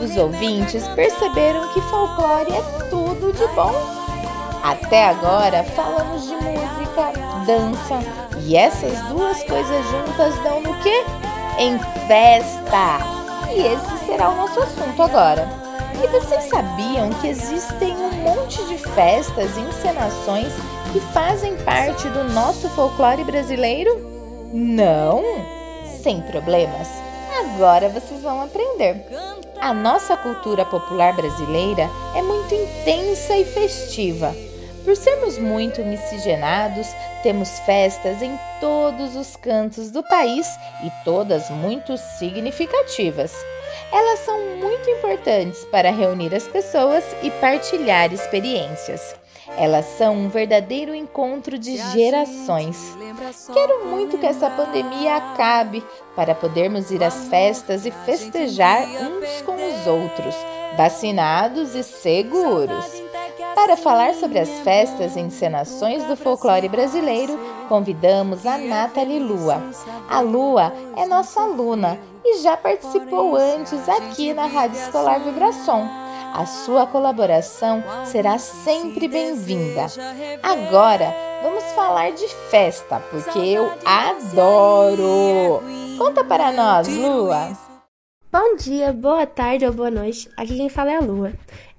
Os ouvintes perceberam que folclore é tudo de bom. Até agora falamos de música, dança e essas duas coisas juntas dão no quê? Em festa! E esse será o nosso assunto agora. E vocês sabiam que existem um monte de festas e encenações que fazem parte do nosso folclore brasileiro? Não? Sem problemas. Agora vocês vão aprender. A nossa cultura popular brasileira é muito intensa e festiva. Por sermos muito miscigenados, temos festas em todos os cantos do país e todas muito significativas. Elas são muito importantes para reunir as pessoas e partilhar experiências. Elas são um verdadeiro encontro de gerações. Quero muito que essa pandemia acabe para podermos ir às festas e festejar uns com os outros, vacinados e seguros. Para falar sobre as festas e encenações do folclore brasileiro, convidamos a Nathalie Lua. A Lua é nossa aluna e já participou antes aqui na Rádio Escolar Vibração. A sua colaboração será sempre bem-vinda. Agora vamos falar de festa, porque eu adoro! Conta para nós, Lua! Bom dia, boa tarde ou boa noite. Aqui quem fala é a Lua.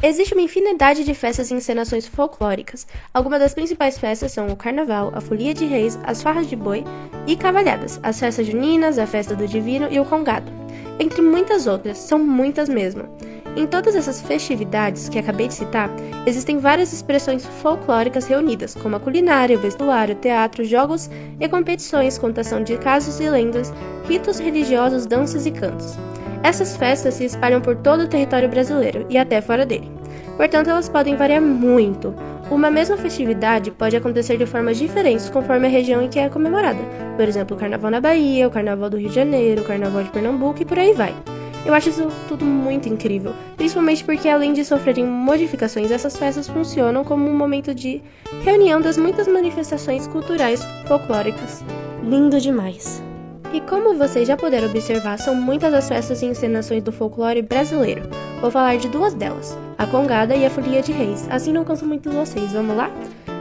Existe uma infinidade de festas e encenações folclóricas. Algumas das principais festas são o Carnaval, a Folia de Reis, as Farras de Boi e Cavalhadas, as festas juninas, a Festa do Divino e o Congado. Entre muitas outras, são muitas mesmo. Em todas essas festividades que acabei de citar, existem várias expressões folclóricas reunidas, como a culinária, o vestuário, teatro, jogos e competições, contação de casos e lendas, ritos religiosos, danças e cantos. Essas festas se espalham por todo o território brasileiro e até fora dele. Portanto, elas podem variar muito. Uma mesma festividade pode acontecer de formas diferentes conforme a região em que é comemorada. Por exemplo, o Carnaval na Bahia, o Carnaval do Rio de Janeiro, o Carnaval de Pernambuco e por aí vai. Eu acho isso tudo muito incrível, principalmente porque além de sofrerem modificações, essas festas funcionam como um momento de reunião das muitas manifestações culturais folclóricas. Lindo demais! E como vocês já puderam observar, são muitas as festas e encenações do folclore brasileiro. Vou falar de duas delas, a Congada e a Folia de Reis. Assim não canso muito vocês, vamos lá?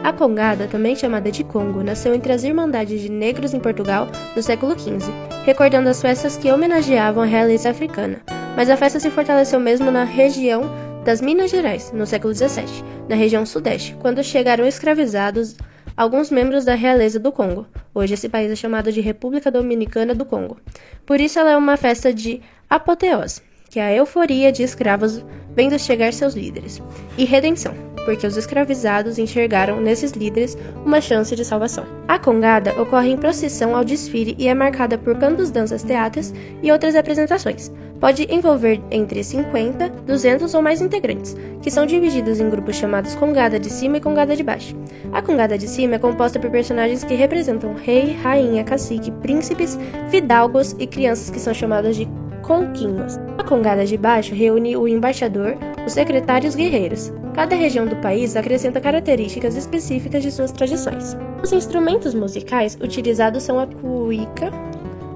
A Congada, também chamada de Congo, nasceu entre as Irmandades de Negros em Portugal no século XV, recordando as festas que homenageavam a realeza africana. Mas a festa se fortaleceu mesmo na região das Minas Gerais, no século XVII, na região sudeste, quando chegaram escravizados alguns membros da realeza do Congo. Hoje esse país é chamado de República Dominicana do Congo. Por isso ela é uma festa de apoteose, que é a euforia de escravos vendo chegar seus líderes, e redenção, porque os escravizados enxergaram nesses líderes uma chance de salvação. A congada ocorre em procissão ao desfile e é marcada por cantos, danças, teatros e outras apresentações. Pode envolver entre 50, 200 ou mais integrantes, que são divididos em grupos chamados Congada de Cima e Congada de Baixo. A Congada de Cima é composta por personagens que representam rei, rainha, cacique, príncipes, fidalgos e crianças que são chamadas de conquinhos. A Congada de Baixo reúne o embaixador, os secretários guerreiros. Cada região do país acrescenta características específicas de suas tradições. Os instrumentos musicais utilizados são a cuíca,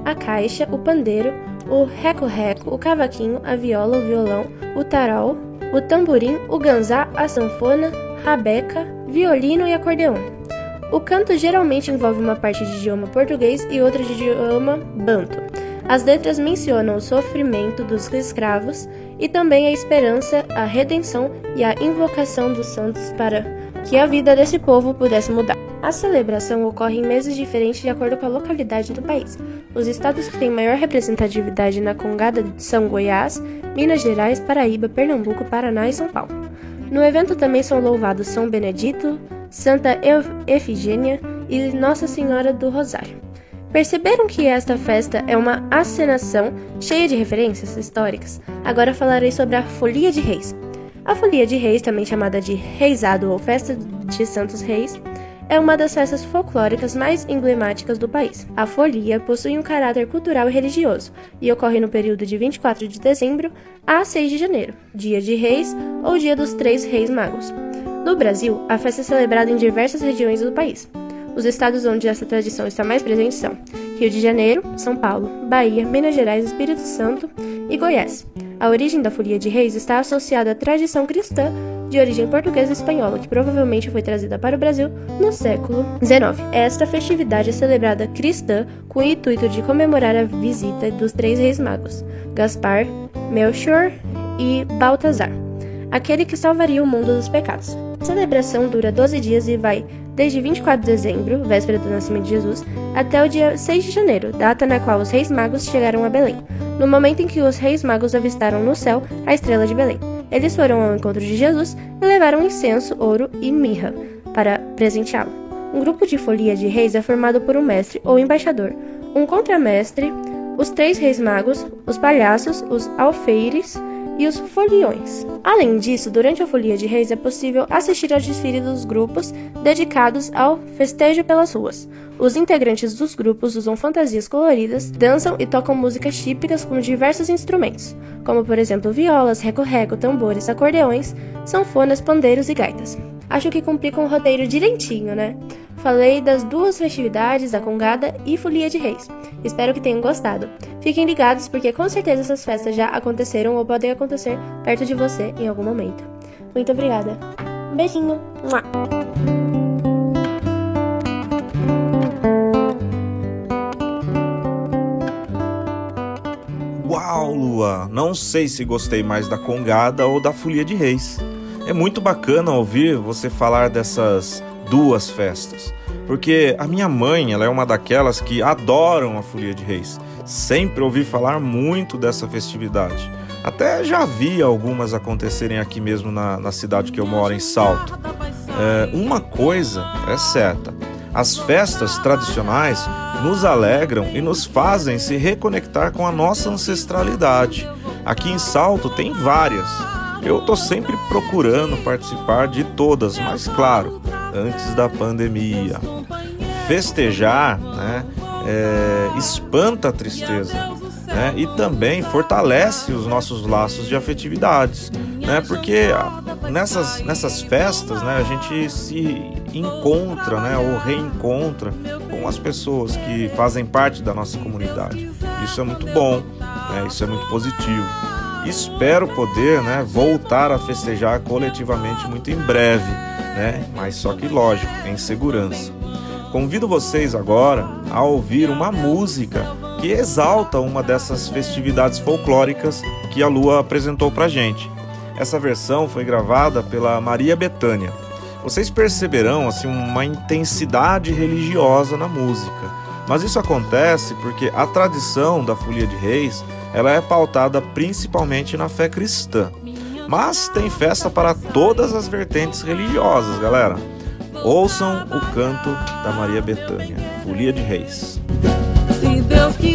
a caixa, o pandeiro, o reco-reco, o cavaquinho, a viola, o violão, o tarol, o tamborim, o ganzá, a sanfona, rabeca, violino e acordeão. O canto geralmente envolve uma parte de idioma português e outra de idioma banto. As letras mencionam o sofrimento dos escravos e também a esperança, a redenção e a invocação dos santos para que a vida desse povo pudesse mudar. A celebração ocorre em meses diferentes de acordo com a localidade do país. Os estados que têm maior representatividade na Congada são Goiás, Minas Gerais, Paraíba, Pernambuco, Paraná e São Paulo. No evento também são louvados São Benedito, Santa Efigênia e Nossa Senhora do Rosário. Perceberam que esta festa é uma acenação cheia de referências históricas? Agora falarei sobre a Folia de Reis. A Folia de Reis, também chamada de Reisado ou Festa de Santos Reis, é uma das festas folclóricas mais emblemáticas do país. A folia possui um caráter cultural e religioso e ocorre no período de 24 de dezembro a 6 de janeiro, dia de Reis ou dia dos Três Reis Magos. No Brasil, a festa é celebrada em diversas regiões do país. Os estados onde essa tradição está mais presente são Rio de Janeiro, São Paulo, Bahia, Minas Gerais, Espírito Santo e Goiás. A origem da Folia de Reis está associada à tradição cristã de origem portuguesa e espanhola, que provavelmente foi trazida para o Brasil no século XIX. Esta festividade é celebrada cristã com o intuito de comemorar a visita dos três reis magos, Gaspar, Melchior e Baltazar, aquele que salvaria o mundo dos pecados. A celebração dura 12 dias e vai desde 24 de dezembro, véspera do nascimento de Jesus, até o dia 6 de janeiro, data na qual os reis magos chegaram a Belém, no momento em que os reis magos avistaram no céu a estrela de Belém. Eles foram ao encontro de Jesus e levaram incenso, ouro e mirra para presenteá-lo. Um grupo de folia de reis é formado por um mestre ou embaixador, um contramestre, os três reis magos, os palhaços, os alfeires e os foliões. Além disso, durante a Folia de Reis é possível assistir ao desfile dos grupos dedicados ao festejo pelas ruas. Os integrantes dos grupos usam fantasias coloridas, dançam e tocam músicas típicas com diversos instrumentos, como por exemplo violas, reco-reco, tambores, acordeões, sanfonas, pandeiros e gaitas. Acho que cumpri com o roteiro direitinho, né? Falei das duas festividades, a Congada e Folia de Reis. Espero que tenham gostado. Fiquem ligados porque com certeza essas festas já aconteceram ou podem acontecer perto de você em algum momento. Muito obrigada. Um beijinho. Uau, Lua! Não sei se gostei mais da Congada ou da Folia de Reis. É muito bacana ouvir você falar dessas duas festas. Porque a minha mãe, ela é uma daquelas que adoram a Folia de Reis. Sempre ouvi falar muito dessa festividade. Até já vi algumas acontecerem aqui mesmo na, na cidade que eu moro, em Salto. É, uma coisa é certa: as festas tradicionais nos alegram e nos fazem se reconectar com a nossa ancestralidade. Aqui em Salto tem várias. Eu tô sempre procurando participar de todas, mas claro, antes da pandemia. Festejar, né, é, espanta a tristeza, né, e também fortalece os nossos laços de afetividades, né, porque nessas, nessas festas, né, a gente se encontra, né, ou reencontra com as pessoas que fazem parte da nossa comunidade. Isso é muito bom, né, isso é muito positivo. Espero poder, né, voltar a festejar coletivamente muito em breve né? Mas só que lógico, em segurança. Convido vocês agora a ouvir uma música que exalta uma dessas festividades folclóricas que a Lua apresentou pra gente. Essa versão foi gravada pela Maria Bethânia. Vocês perceberão assim uma intensidade religiosa na música, mas isso acontece porque a tradição da Folia de Reis ela é pautada principalmente na fé cristã. Mas tem festa para todas as vertentes religiosas, galera. Ouçam o canto da Maria Bethânia, Folia de Reis. Se Deus quiser,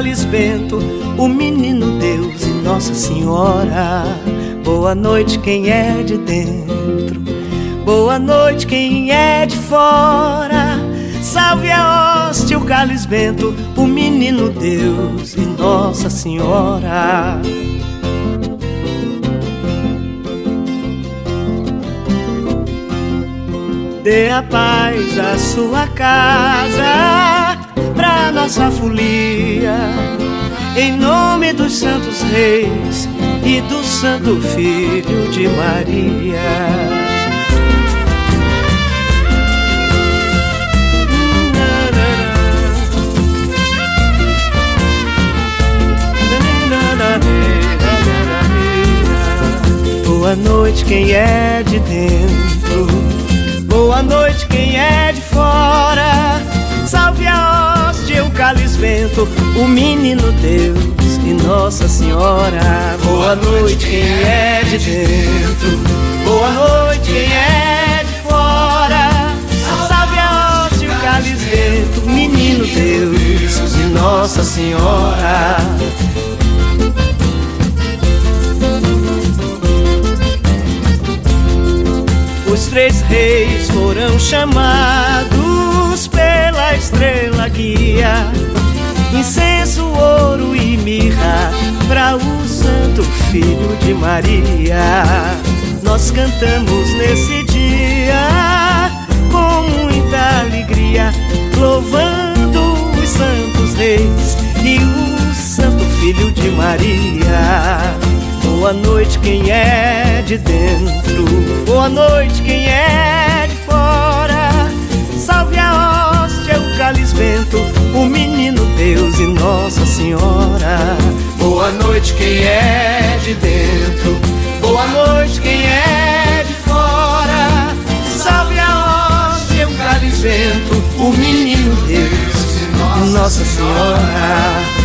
hóstia, o menino Deus e Nossa Senhora. Boa noite quem é de dentro. Boa noite, quem é de fora. Salve a hóstia, o cálice bento, o menino Deus e Nossa Senhora. Dê a paz à sua casa, nossa folia, em nome dos santos reis e do Santo Filho de Maria. Boa noite, quem é de dentro. Boa noite, quem é de fora. Salve a hóstia, o cálice vento, o menino Deus e Nossa Senhora. Boa noite, quem é de dentro. Boa noite, quem é de fora. Salve a hóstia, o cálice vento, o menino Deus e Nossa Senhora. Os três reis foram chamados pela estrela guia. Incenso, ouro e mirra para o Santo Filho de Maria. Nós cantamos nesse dia com muita alegria, louvando os santos reis e o Santo Filho de Maria. Boa noite, quem é de dentro. Boa noite, quem é de fora. Salve a hóstia, o cálice o menino Deus e Nossa Senhora. Boa noite, quem é de dentro. Boa noite, quem é de fora. Salve a hóstia, o cálice o menino Deus e Nossa Senhora.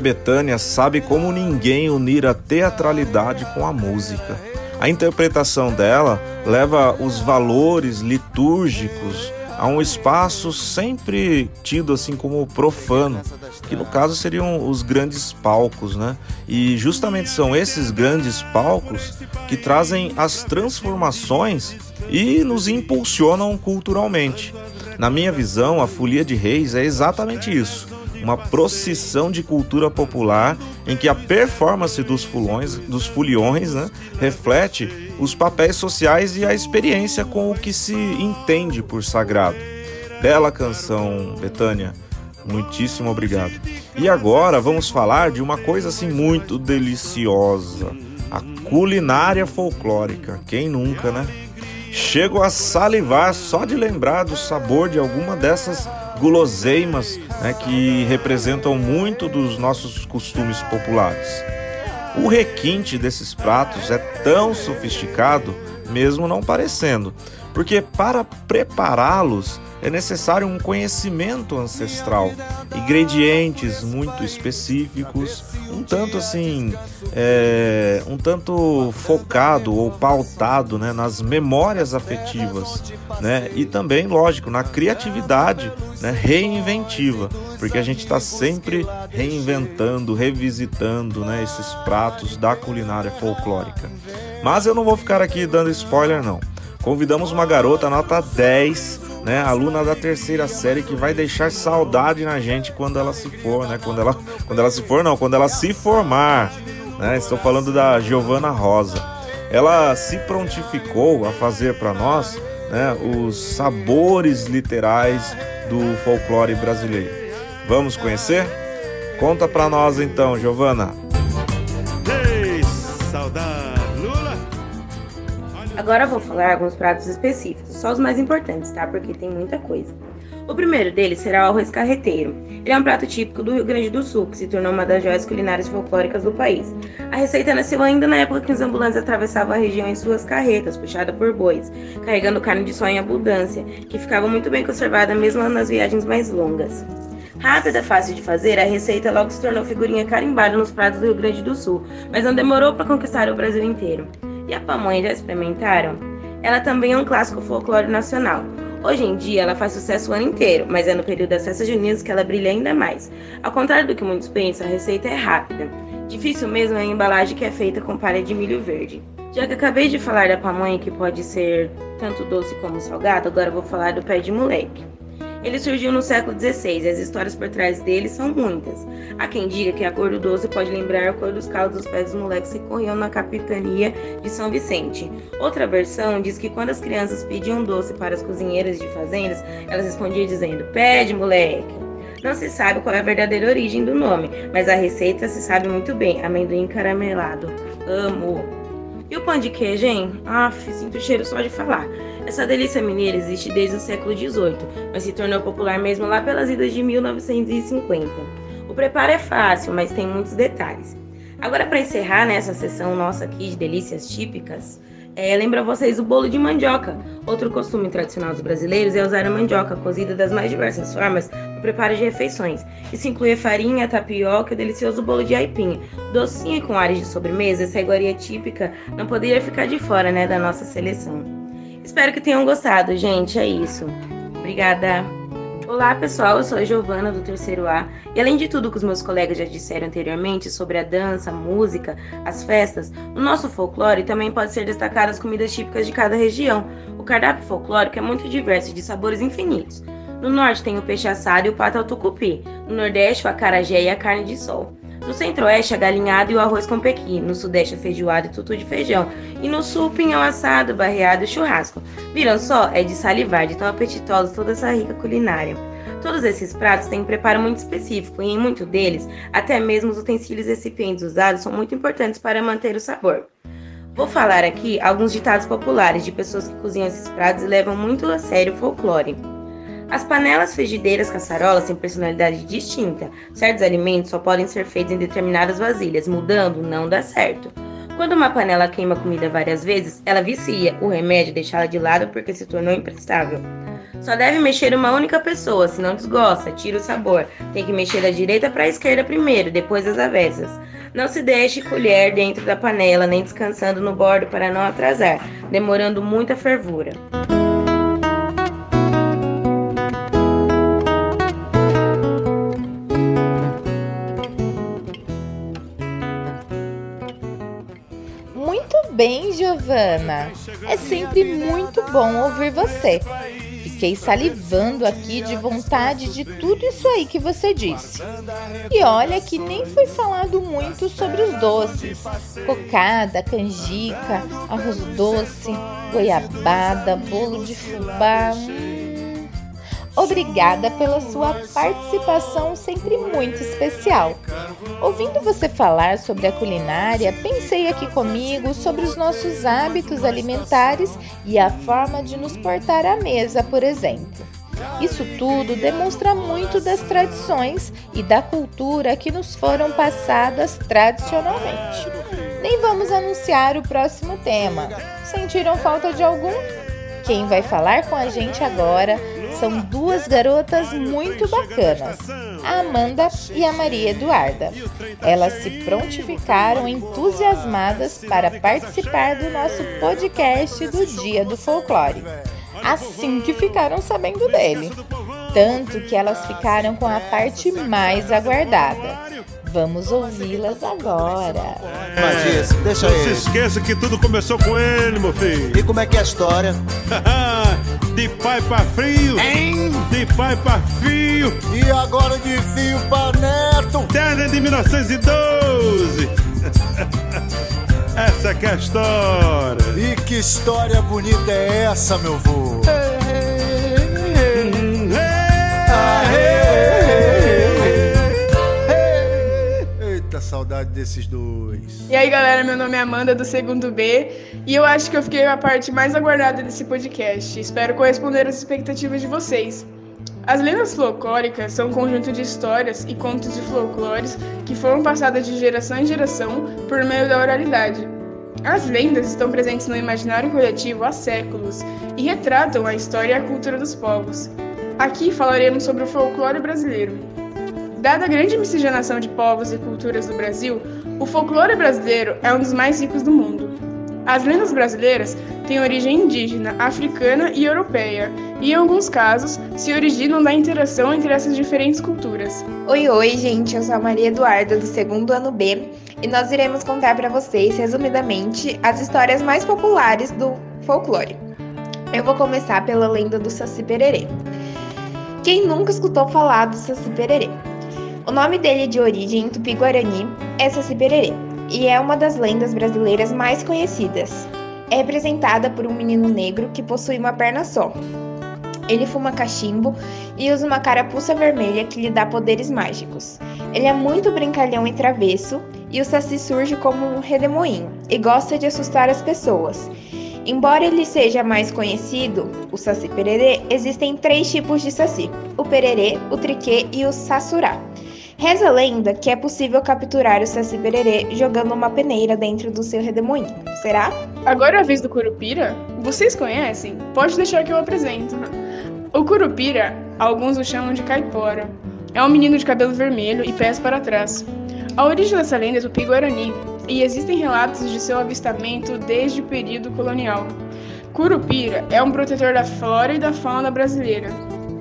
Maria sabe como ninguém unir a teatralidade com a música. A interpretação dela leva os valores litúrgicos a um espaço sempre tido assim como profano, que no caso seriam os grandes palcos, né? E justamente são esses grandes palcos que trazem as transformações e nos impulsionam culturalmente. Na minha visão, a Folia de Reis é exatamente isso uma procissão de cultura popular em que a performance dos fulões, dos foliões, né, reflete os papéis sociais e a experiência com o que se entende por sagrado. Bela canção, Betânia. Muitíssimo obrigado. E agora vamos falar de uma coisa assim muito deliciosa, a culinária folclórica. Quem nunca, né? Chego a salivar só de lembrar do sabor de alguma dessas guloseimas né, que representam muito dos nossos costumes populares. O requinte desses pratos é tão sofisticado, mesmo não parecendo, porque para prepará-los é necessário um conhecimento ancestral, ingredientes muito específicos, um tanto assim, é, um tanto focado ou pautado né, nas memórias afetivas, né, e também, lógico, na criatividade né, reinventiva, porque a gente está sempre reinventando, revisitando né, esses pratos da culinária folclórica. Mas eu não vou ficar aqui dando spoiler, não. Convidamos uma garota nota 10 né, aluna da terceira série que vai deixar saudade na gente quando ela se for, né? Quando ela, quando ela se for, não, quando ela se formar, né? Estou falando da Giovana Rosa. Ela se prontificou a fazer para nós, né, os sabores literais do folclore brasileiro. Vamos conhecer? Conta pra nós então, Giovana. Agora vou falar alguns pratos específicos, só os mais importantes, tá? Porque tem muita coisa. O primeiro deles será o arroz carreteiro. Ele é um prato típico do Rio Grande do Sul, que se tornou uma das joias culinárias folclóricas do país. A receita nasceu ainda na época que os ambulantes atravessavam a região em suas carretas, puxadas por bois, carregando carne de sol em abundância, que ficava muito bem conservada mesmo nas viagens mais longas. Rápida, fácil de fazer, a receita logo se tornou figurinha carimbada nos pratos do Rio Grande do Sul, mas não demorou para conquistar o Brasil inteiro. E a pamonha já experimentaram? Ela também é um clássico folclore nacional. Hoje em dia ela faz sucesso o ano inteiro, mas é no período das festas juninas que ela brilha ainda mais. Ao contrário do que muitos pensam, a receita é rápida. Difícil mesmo é a embalagem que é feita com palha de milho verde. Já que acabei de falar da pamonha que pode ser tanto doce como salgado, agora vou falar do pé de moleque. Ele surgiu no século XVI e as histórias por trás dele são muitas. Há quem diga que a cor do doce pode lembrar a cor dos calos dos pés dos moleques que corriam na capitania de São Vicente. Outra versão diz que quando as crianças pediam doce para as cozinheiras de fazendas, elas respondiam dizendo: Pede, moleque! Não se sabe qual é a verdadeira origem do nome, mas a receita se sabe muito bem: amendoim caramelado. Amo! E o pão de queijo, hein? Aff, sinto o cheiro só de falar. Essa delícia mineira existe desde o século XVIII, mas se tornou popular mesmo lá pelas idas de 1950. O preparo é fácil, mas tem muitos detalhes. Agora, para encerrar nessa sessão nossa aqui de delícias típicas, é, lembro a vocês o bolo de mandioca. Outro costume tradicional dos brasileiros é usar a mandioca cozida das mais diversas formas no preparo de refeições. Isso inclui farinha, tapioca e delicioso bolo de aipim. Docinho e com áreas de sobremesa, essa iguaria típica não poderia ficar de fora né, da nossa seleção. Espero que tenham gostado, gente. É isso. Obrigada. Olá, pessoal. Eu sou a Giovana do terceiro A. E além de tudo que os meus colegas já disseram anteriormente sobre a dança, a música, as festas, o nosso folclore também pode ser destacado as comidas típicas de cada região. O cardápio folclórico é muito diverso, de sabores infinitos. No norte tem o peixe assado e o pato ao tucupi. No nordeste, o acarajé e a carne de sol. No centro-oeste, a galinhada e o arroz com pequi. No sudeste, a feijoada e tutu de feijão. E no sul, pinhão assado, barreado e churrasco. Viram só? É de salivar, de tão apetitosa toda essa rica culinária. Todos esses pratos têm um preparo muito específico e em muitos deles, até mesmo os utensílios e recipientes usados são muito importantes para manter o sabor. Vou falar aqui alguns ditados populares de pessoas que cozinham esses pratos e levam muito a sério o folclore. As panelas, frigideiras, caçarolas têm personalidade distinta. Certos alimentos só podem ser feitos em determinadas vasilhas, mudando não dá certo. Quando uma panela queima comida várias vezes, ela vicia. O remédio é deixá-la de lado porque se tornou imprestável. Só deve mexer uma única pessoa, se não desgosta, tira o sabor. Tem que mexer da direita para a esquerda primeiro, depois das avessas. Não se deixe colher dentro da panela, nem descansando no bordo para não atrasar, demorando muita fervura. Bem, Giovana. É sempre muito bom ouvir você. Fiquei salivando aqui de vontade de tudo isso aí que você disse. E olha que nem foi falado muito sobre os doces: cocada, canjica, arroz doce, goiabada, bolo de fubá. Hum. Obrigada pela sua participação sempre muito especial. Ouvindo você falar sobre a culinária, pensei aqui comigo sobre os nossos hábitos alimentares e a forma de nos portar à mesa, por exemplo. Isso tudo demonstra muito das tradições e da cultura que nos foram passadas tradicionalmente. Nem vamos anunciar o próximo tema. Sentiram falta de algum? Quem vai falar com a gente agora são duas garotas muito bacanas, a Amanda e a Maria Eduarda. Elas se prontificaram entusiasmadas para participar do nosso podcast do Dia do Folclore. Assim que ficaram sabendo dele. Tanto que elas ficaram com a parte mais aguardada. Vamos ouvi-las agora. Mas isso, deixa Não se esqueça que tudo começou com ele, meu filho. E como é que é a história? de pai pra frio. Hein? De pai pra fio. E agora de fio pra neto. Terra de 1912. Essa que é a história. E que história bonita é essa, meu vô? Hey, hey, hey. Saudade desses dois. E aí galera, meu nome é Amanda do segundo B e eu acho que eu fiquei a parte mais aguardada desse podcast. Espero corresponder às expectativas de vocês. As lendas folclóricas são um conjunto de histórias e contos de folclores que foram passadas de geração em geração por meio da oralidade. As lendas estão presentes no imaginário coletivo há séculos e retratam a história e a cultura dos povos. Aqui falaremos sobre o folclore brasileiro. Dada a grande miscigenação de povos e culturas do Brasil, o folclore brasileiro é um dos mais ricos do mundo. As lendas brasileiras têm origem indígena, africana e europeia, e em alguns casos se originam da interação entre essas diferentes culturas. Oi, oi, gente, eu sou a Maria Eduarda do segundo ano B e nós iremos contar para vocês, resumidamente, as histórias mais populares do folclore. Eu vou começar pela lenda do Saci Pererê. Quem nunca escutou falar do Saci Pererê? O nome dele de origem tupi-guarani é Saci Pererê e é uma das lendas brasileiras mais conhecidas. É representada por um menino negro que possui uma perna só. Ele fuma cachimbo e usa uma carapuça vermelha que lhe dá poderes mágicos. Ele é muito brincalhão e travesso, e o Saci surge como um redemoinho e gosta de assustar as pessoas. Embora ele seja mais conhecido, o Saci Pererê, existem três tipos de Saci: o Pererê, o Triquê e o Sassurá. Reza a lenda que é possível capturar o Saci Pererê jogando uma peneira dentro do seu redemoinho. Será? Agora é a vez do Curupira? Vocês conhecem? Pode deixar que eu apresento. O Curupira, alguns o chamam de Caipora. É um menino de cabelo vermelho e pés para trás. A origem dessa lenda é tupi-guarani e existem relatos de seu avistamento desde o período colonial. Curupira é um protetor da flora e da fauna brasileira.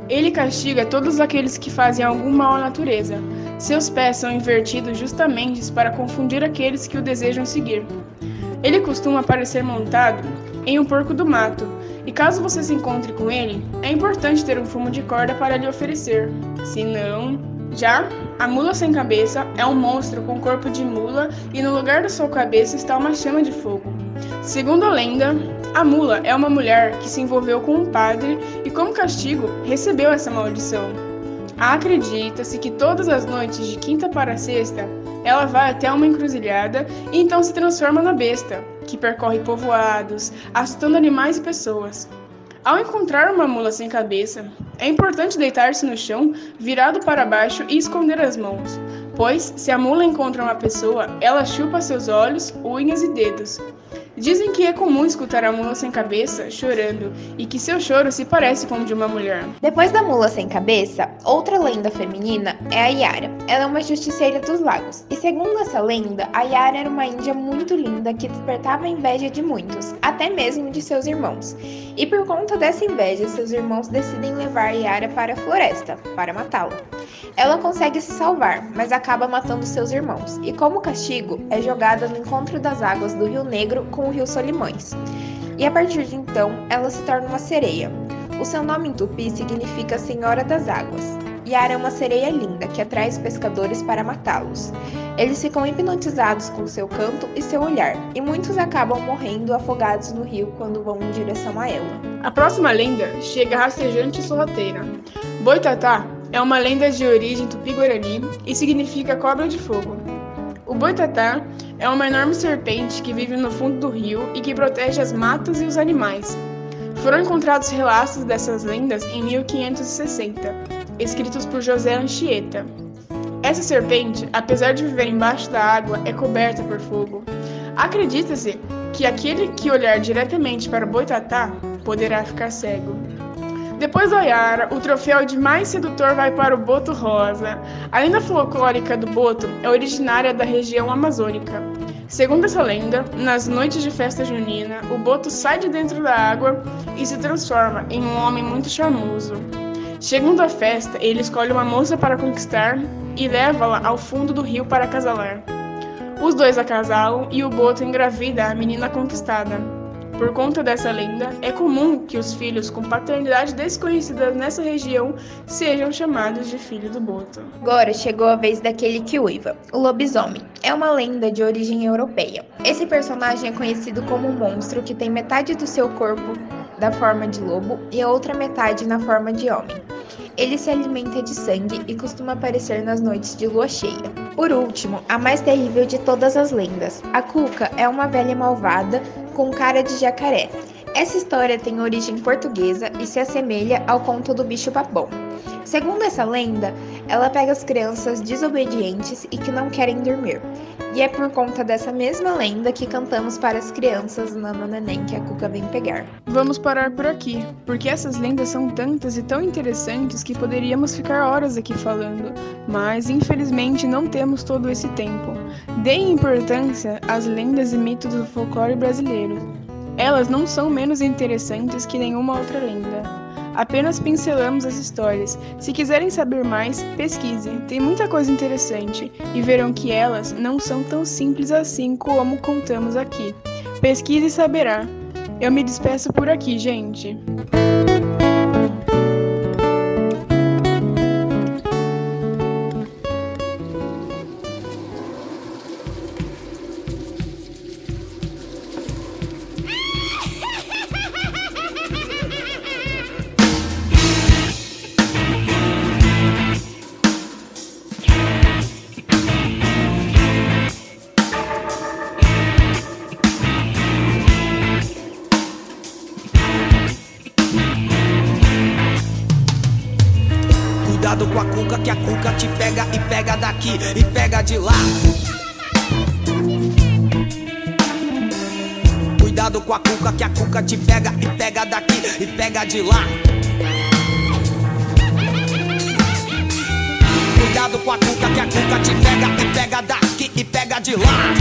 Ele castiga todos aqueles que fazem algum mal à natureza. Seus pés são invertidos justamente para confundir aqueles que o desejam seguir. Ele costuma aparecer montado em um porco do mato, e caso você se encontre com ele, é importante ter um fumo de corda para lhe oferecer. Se não, já a mula sem cabeça é um monstro com corpo de mula e no lugar da sua cabeça está uma chama de fogo. Segundo a lenda, a mula é uma mulher que se envolveu com um padre e, como castigo, recebeu essa maldição. Acredita-se que todas as noites de quinta para sexta ela vai até uma encruzilhada e então se transforma na besta, que percorre povoados, assustando animais e pessoas. Ao encontrar uma mula sem cabeça, é importante deitar-se no chão, virado para baixo e esconder as mãos, pois se a mula encontra uma pessoa, ela chupa seus olhos, unhas e dedos. Dizem que é comum escutar a mula sem cabeça chorando e que seu choro se parece com o de uma mulher. Depois da mula sem cabeça, outra lenda feminina é a Yara. Ela é uma justiceira dos lagos. E segundo essa lenda, a Yara era uma índia muito linda que despertava a inveja de muitos, até mesmo de seus irmãos. E por conta dessa inveja, seus irmãos decidem levar Yara para a floresta para matá-la. Ela consegue se salvar, mas acaba matando seus irmãos. E como castigo, é jogada no encontro das águas do Rio Negro com o Rio Solimões. E a partir de então, ela se torna uma sereia. O seu nome em tupi significa Senhora das Águas. Yara é uma sereia linda que atrai os pescadores para matá-los. Eles ficam hipnotizados com seu canto e seu olhar, e muitos acabam morrendo afogados no rio quando vão em direção a ela. A próxima lenda chega rastejante e sorrateira. Boitatá é uma lenda de origem tupi-guarani e significa cobra de fogo. O boitatá é uma enorme serpente que vive no fundo do rio e que protege as matas e os animais. Foram encontrados relatos dessas lendas em 1560, escritos por José Anchieta. Essa serpente, apesar de viver embaixo da água, é coberta por fogo. Acredita-se que aquele que olhar diretamente para o boitatá poderá ficar cego. Depois da Yara, o troféu de mais sedutor vai para o boto rosa. A lenda folclórica do boto é originária da região amazônica. Segundo essa lenda, nas noites de festa junina, o boto sai de dentro da água e se transforma em um homem muito charmoso. Chegando à festa, ele escolhe uma moça para conquistar e leva-la ao fundo do rio para acasalar. Os dois acasalam e o boto engravida a menina conquistada. Por conta dessa lenda, é comum que os filhos com paternidade desconhecida nessa região sejam chamados de filho do boto. Agora chegou a vez daquele que uiva, o lobisomem. É uma lenda de origem europeia. Esse personagem é conhecido como um monstro que tem metade do seu corpo da forma de lobo e a outra metade na forma de homem. Ele se alimenta de sangue e costuma aparecer nas noites de lua cheia. Por último, a mais terrível de todas as lendas, a Cuca é uma velha malvada com cara de jacaré. Essa história tem origem portuguesa e se assemelha ao conto do bicho papão. Segundo essa lenda, ela pega as crianças desobedientes e que não querem dormir. E é por conta dessa mesma lenda que cantamos para as crianças Nana Neném que a Cuca vem pegar. Vamos parar por aqui, porque essas lendas são tantas e tão interessantes que poderíamos ficar horas aqui falando, mas infelizmente não temos todo esse tempo. Deem importância às lendas e mitos do folclore brasileiro. Elas não são menos interessantes que nenhuma outra lenda. Apenas pincelamos as histórias. Se quiserem saber mais, pesquisem. Tem muita coisa interessante e verão que elas não são tão simples assim como contamos aqui. Pesquise e saberá. Eu me despeço por aqui, gente. Daqui e pega de lá. Cuidado com a cuca, que a cuca te pega e pega daqui e pega de lá. Cuidado com a cuca, que a cuca te pega e pega daqui e pega de lá.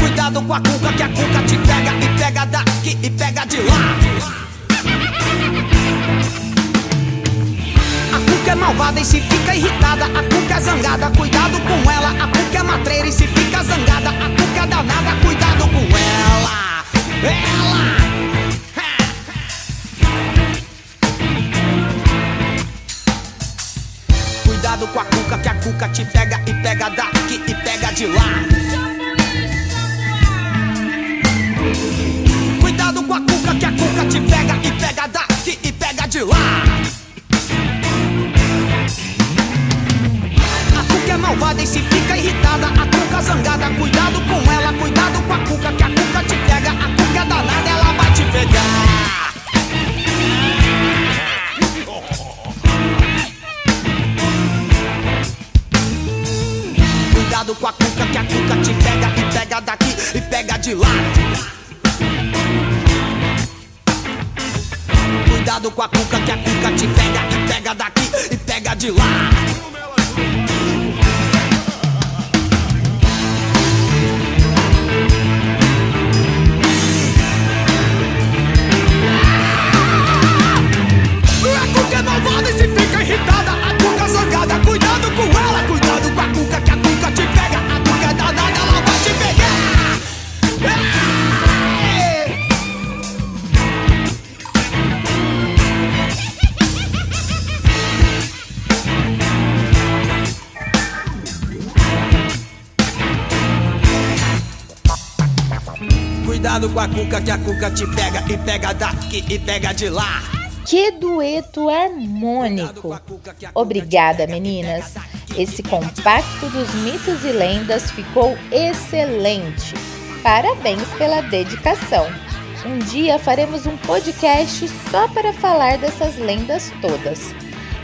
Cuidado com a cuca, que a cuca te pega e pega daqui e pega de lá. Malvada e se fica irritada. A cuca é zangada, cuidado com ela. A cuca é matreira e se fica zangada. A cuca é danada, cuidado com ela. Ela! Cuidado com a cuca, que a cuca te pega e pega daqui e pega de lá. Cuidado com a cuca, que a cuca te pega e pega daqui e pega de lá. E se fica irritada. A cuca zangada, cuidado com ela. Cuidado com a cuca, que a cuca te pega. A cuca danada, ela vai te pegar. Cuidado com a cuca, que a cuca te pega e pega daqui e pega de lá. Cuidado com a cuca, que a cuca te pega e pega daqui e pega de lá. Cuidado com a cuca, que a cuca te pega e pega daqui e pega de lá. Que dueto harmônico! Obrigada, meninas! Esse compacto dos mitos e lendas ficou excelente! Parabéns pela dedicação! Um dia faremos um podcast só para falar dessas lendas todas.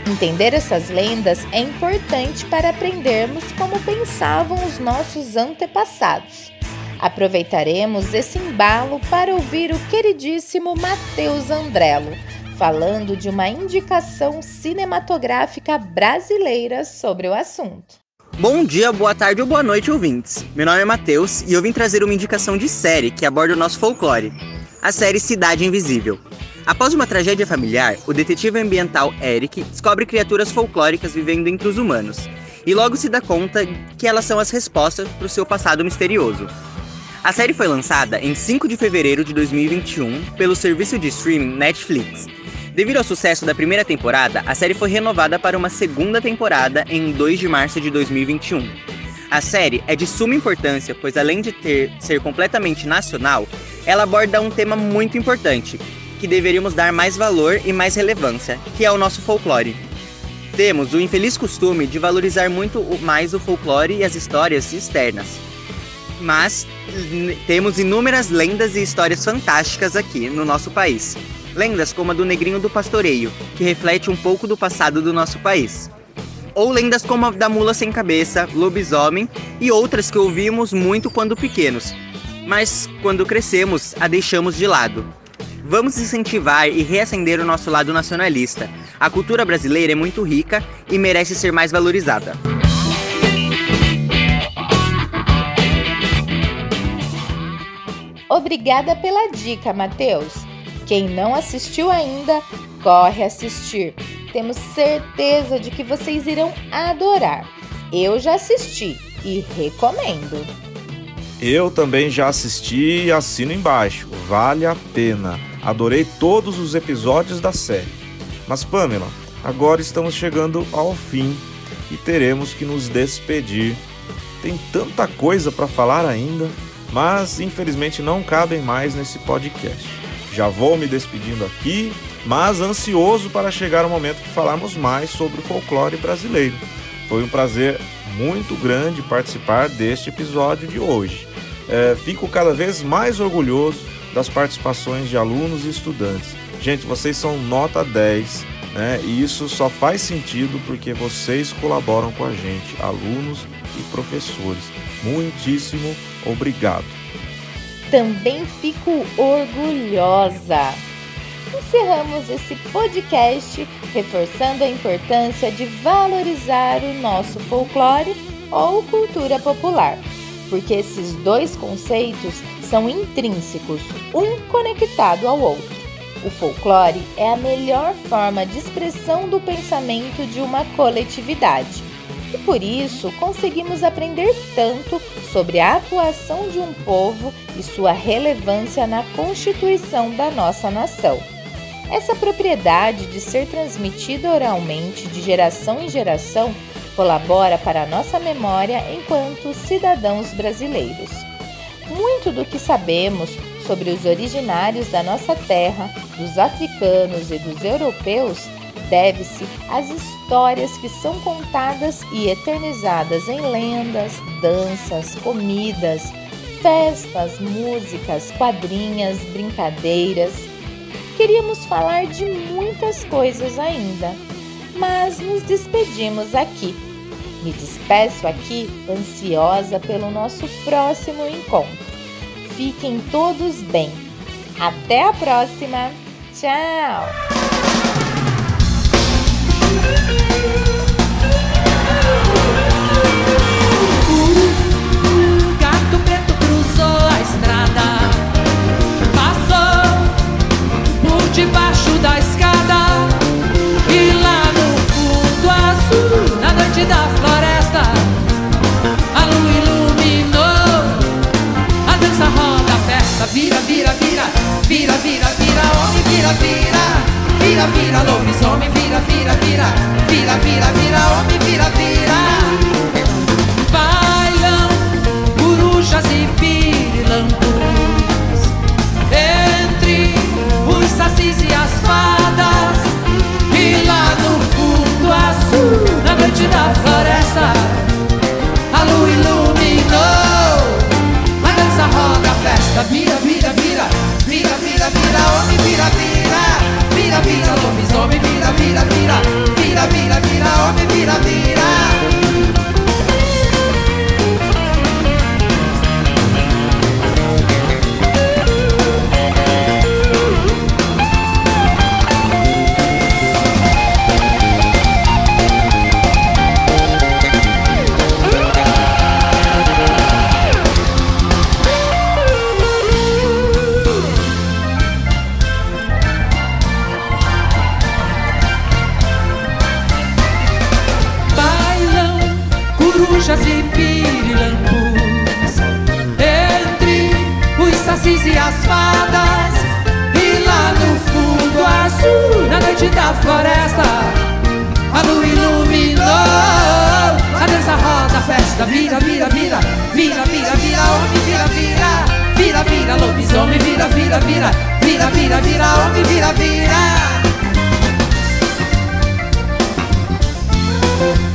Entender essas lendas é importante para aprendermos como pensavam os nossos antepassados. Aproveitaremos esse embalo para ouvir o queridíssimo Matheus Andrello falando de uma indicação cinematográfica brasileira sobre o assunto. Bom dia, boa tarde ou boa noite, ouvintes. Meu nome é Matheus e eu vim trazer uma indicação de série que aborda o nosso folclore, a série Cidade Invisível. Após uma tragédia familiar, o detetive ambiental Eric descobre criaturas folclóricas vivendo entre os humanos e logo se dá conta que elas são as respostas para o seu passado misterioso. A série foi lançada em 5 de fevereiro de 2021 pelo serviço de streaming Netflix. Devido ao sucesso da primeira temporada, a série foi renovada para uma segunda temporada em 2 de março de 2021. A série é de suma importância, pois além de ter, ser completamente nacional, ela aborda um tema muito importante, que deveríamos dar mais valor e mais relevância, que é o nosso folclore. Temos o infeliz costume de valorizar muito mais o folclore e as histórias externas. Mas temos inúmeras lendas e histórias fantásticas aqui no nosso país. Lendas como a do Negrinho do Pastoreio, que reflete um pouco do passado do nosso país ou lendas como a da mula sem cabeça, lobisomem e outras que ouvimos muito quando pequenos, mas quando crescemos a deixamos de lado. Vamos incentivar e reacender o nosso lado nacionalista. A cultura brasileira é muito rica e merece ser mais valorizada. Obrigada pela dica, Matheus. Quem não assistiu ainda, corre assistir temos certeza de que vocês irão adorar. Eu já assisti e recomendo. Eu também já assisti e assino embaixo. Vale a pena. Adorei todos os episódios da série. Mas Pamela, agora estamos chegando ao fim e teremos que nos despedir. Tem tanta coisa para falar ainda, mas infelizmente não cabem mais nesse podcast. Já vou me despedindo aqui mas ansioso para chegar o momento de falarmos mais sobre o folclore brasileiro. Foi um prazer muito grande participar deste episódio de hoje. É, fico cada vez mais orgulhoso das participações de alunos e estudantes. Gente, vocês são nota 10, né? E isso só faz sentido porque vocês colaboram com a gente, alunos e professores. Muitíssimo obrigado. Também fico orgulhosa encerramos esse podcast reforçando a importância de valorizar o nosso folclore ou cultura popular, porque esses dois conceitos são intrínsecos, um conectado ao outro. O folclore é a melhor forma de expressão do pensamento de uma coletividade. E por isso conseguimos aprender tanto sobre a atuação de um povo e sua relevância na constituição da nossa nação. Essa propriedade de ser transmitida oralmente de geração em geração colabora para a nossa memória enquanto cidadãos brasileiros. Muito do que sabemos sobre os originários da nossa terra, dos africanos e dos europeus, deve-se às histórias que são contadas e eternizadas em lendas, danças, comidas, festas, músicas, quadrinhas, brincadeiras Queríamos falar de muitas coisas ainda, mas nos despedimos aqui. Me despeço aqui ansiosa pelo nosso próximo encontro. Fiquem todos bem. Até a próxima. Tchau! Vira, vira, vira, Homem, vira, vira. Vira, vira, lobisomem Vira, vira, vira, vira, vira, vira Homem, vira, vira. Bailam corujas e pirilampos sacis e as fadas. E lá no fundo azul, na noite da floresta A lua iluminou. A dança roda a festa vira, vira, vira, vira, Homem, vira, vira. Vira, vira, lobisomem Vira, vira, vira, vira, vira, vira Homem, vira, vira E as fadas. E lá no fundo azul, na noite da floresta A lua iluminou. A dança roda, a festa vira, vira, vira. Vira, vira, vira, homem, vira, vira. Vira, vira, lobisomem, vira, vira, vira. Vira, vira, vira, homem, vira, vira, vira.